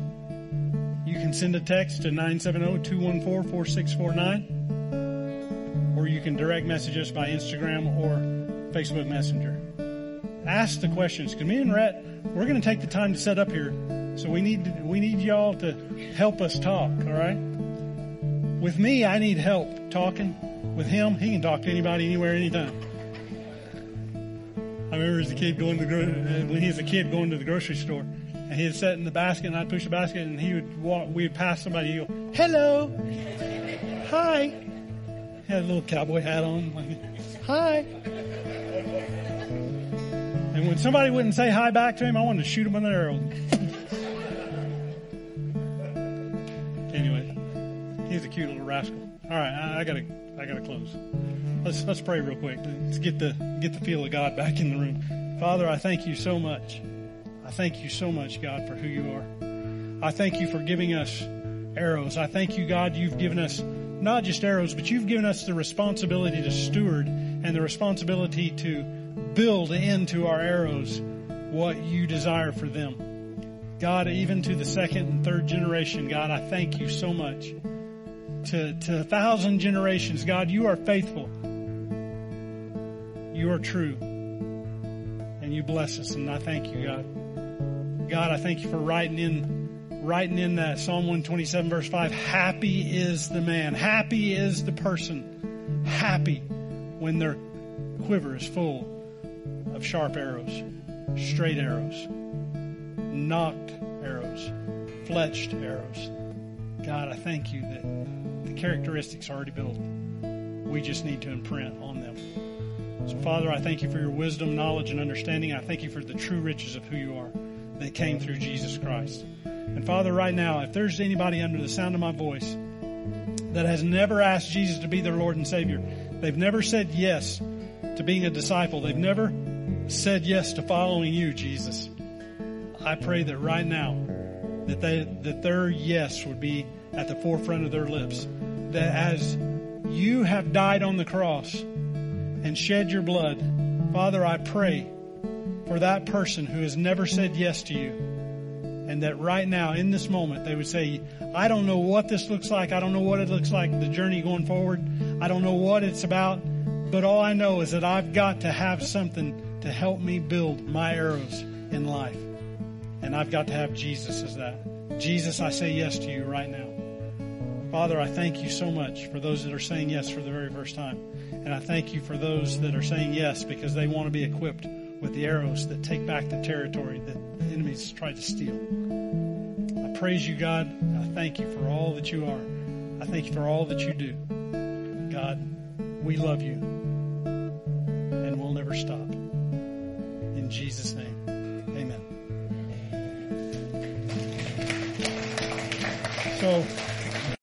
You can send a text to 970-214-4649 or you can direct message us by Instagram or Facebook Messenger. Ask the questions because me and Rhett, we're going to take the time to set up here. So we need, to, we need y'all to help us talk. All right. With me, I need help talking. With him, he can talk to anybody, anywhere, anytime. I remember as a kid going to, uh, when he was a kid going to the grocery store and he'd sit in the basket and I'd push the basket and he would walk, we'd pass somebody, he'd go, hello, hi. He had a little cowboy hat on, hi. And when somebody wouldn't say hi back to him, I wanted to shoot him with an arrow. anyway, he's a cute little rascal. All right, I, I gotta, I gotta close. Let's let's pray real quick. Let's get the get the feel of God back in the room. Father, I thank you so much. I thank you so much, God, for who you are. I thank you for giving us arrows. I thank you, God, you've given us not just arrows, but you've given us the responsibility to steward and the responsibility to build into our arrows what you desire for them. God, even to the second and third generation, God, I thank you so much. To, to a thousand generations, God, you are faithful. You are true. And you bless us, and I thank you, God. God, I thank you for writing in, writing in that Psalm 127 verse 5. Happy is the man. Happy is the person. Happy when their quiver is full of sharp arrows, straight arrows, nocked arrows, fletched arrows. God, I thank you that the characteristics are already built. We just need to imprint on them. So, Father, I thank you for your wisdom, knowledge, and understanding. I thank you for the true riches of who you are. that came through Jesus Christ. And Father, right now, if there's anybody under the sound of my voice that has never asked Jesus to be their Lord and Savior, they've never said yes to being a disciple, they've never said yes to following you, Jesus. I pray that right now that they that their yes would be at the forefront of their lips. That as you have died on the cross and shed your blood, Father, I pray for that person who has never said yes to you. And that right now, in this moment, they would say, I don't know what this looks like. I don't know what it looks like, the journey going forward. I don't know what it's about. But all I know is that I've got to have something to help me build my arrows in life. And I've got to have Jesus as that. Jesus, I say yes to you right now. Father, I thank you so much for those that are saying yes for the very first time. And I thank you for those that are saying yes because they want to be equipped with the arrows that take back the territory that the enemies tried to steal. I praise you, God. I thank you for all that you are. I thank you for all that you do. God, we love you and we'll never stop. In Jesus' name, amen. So,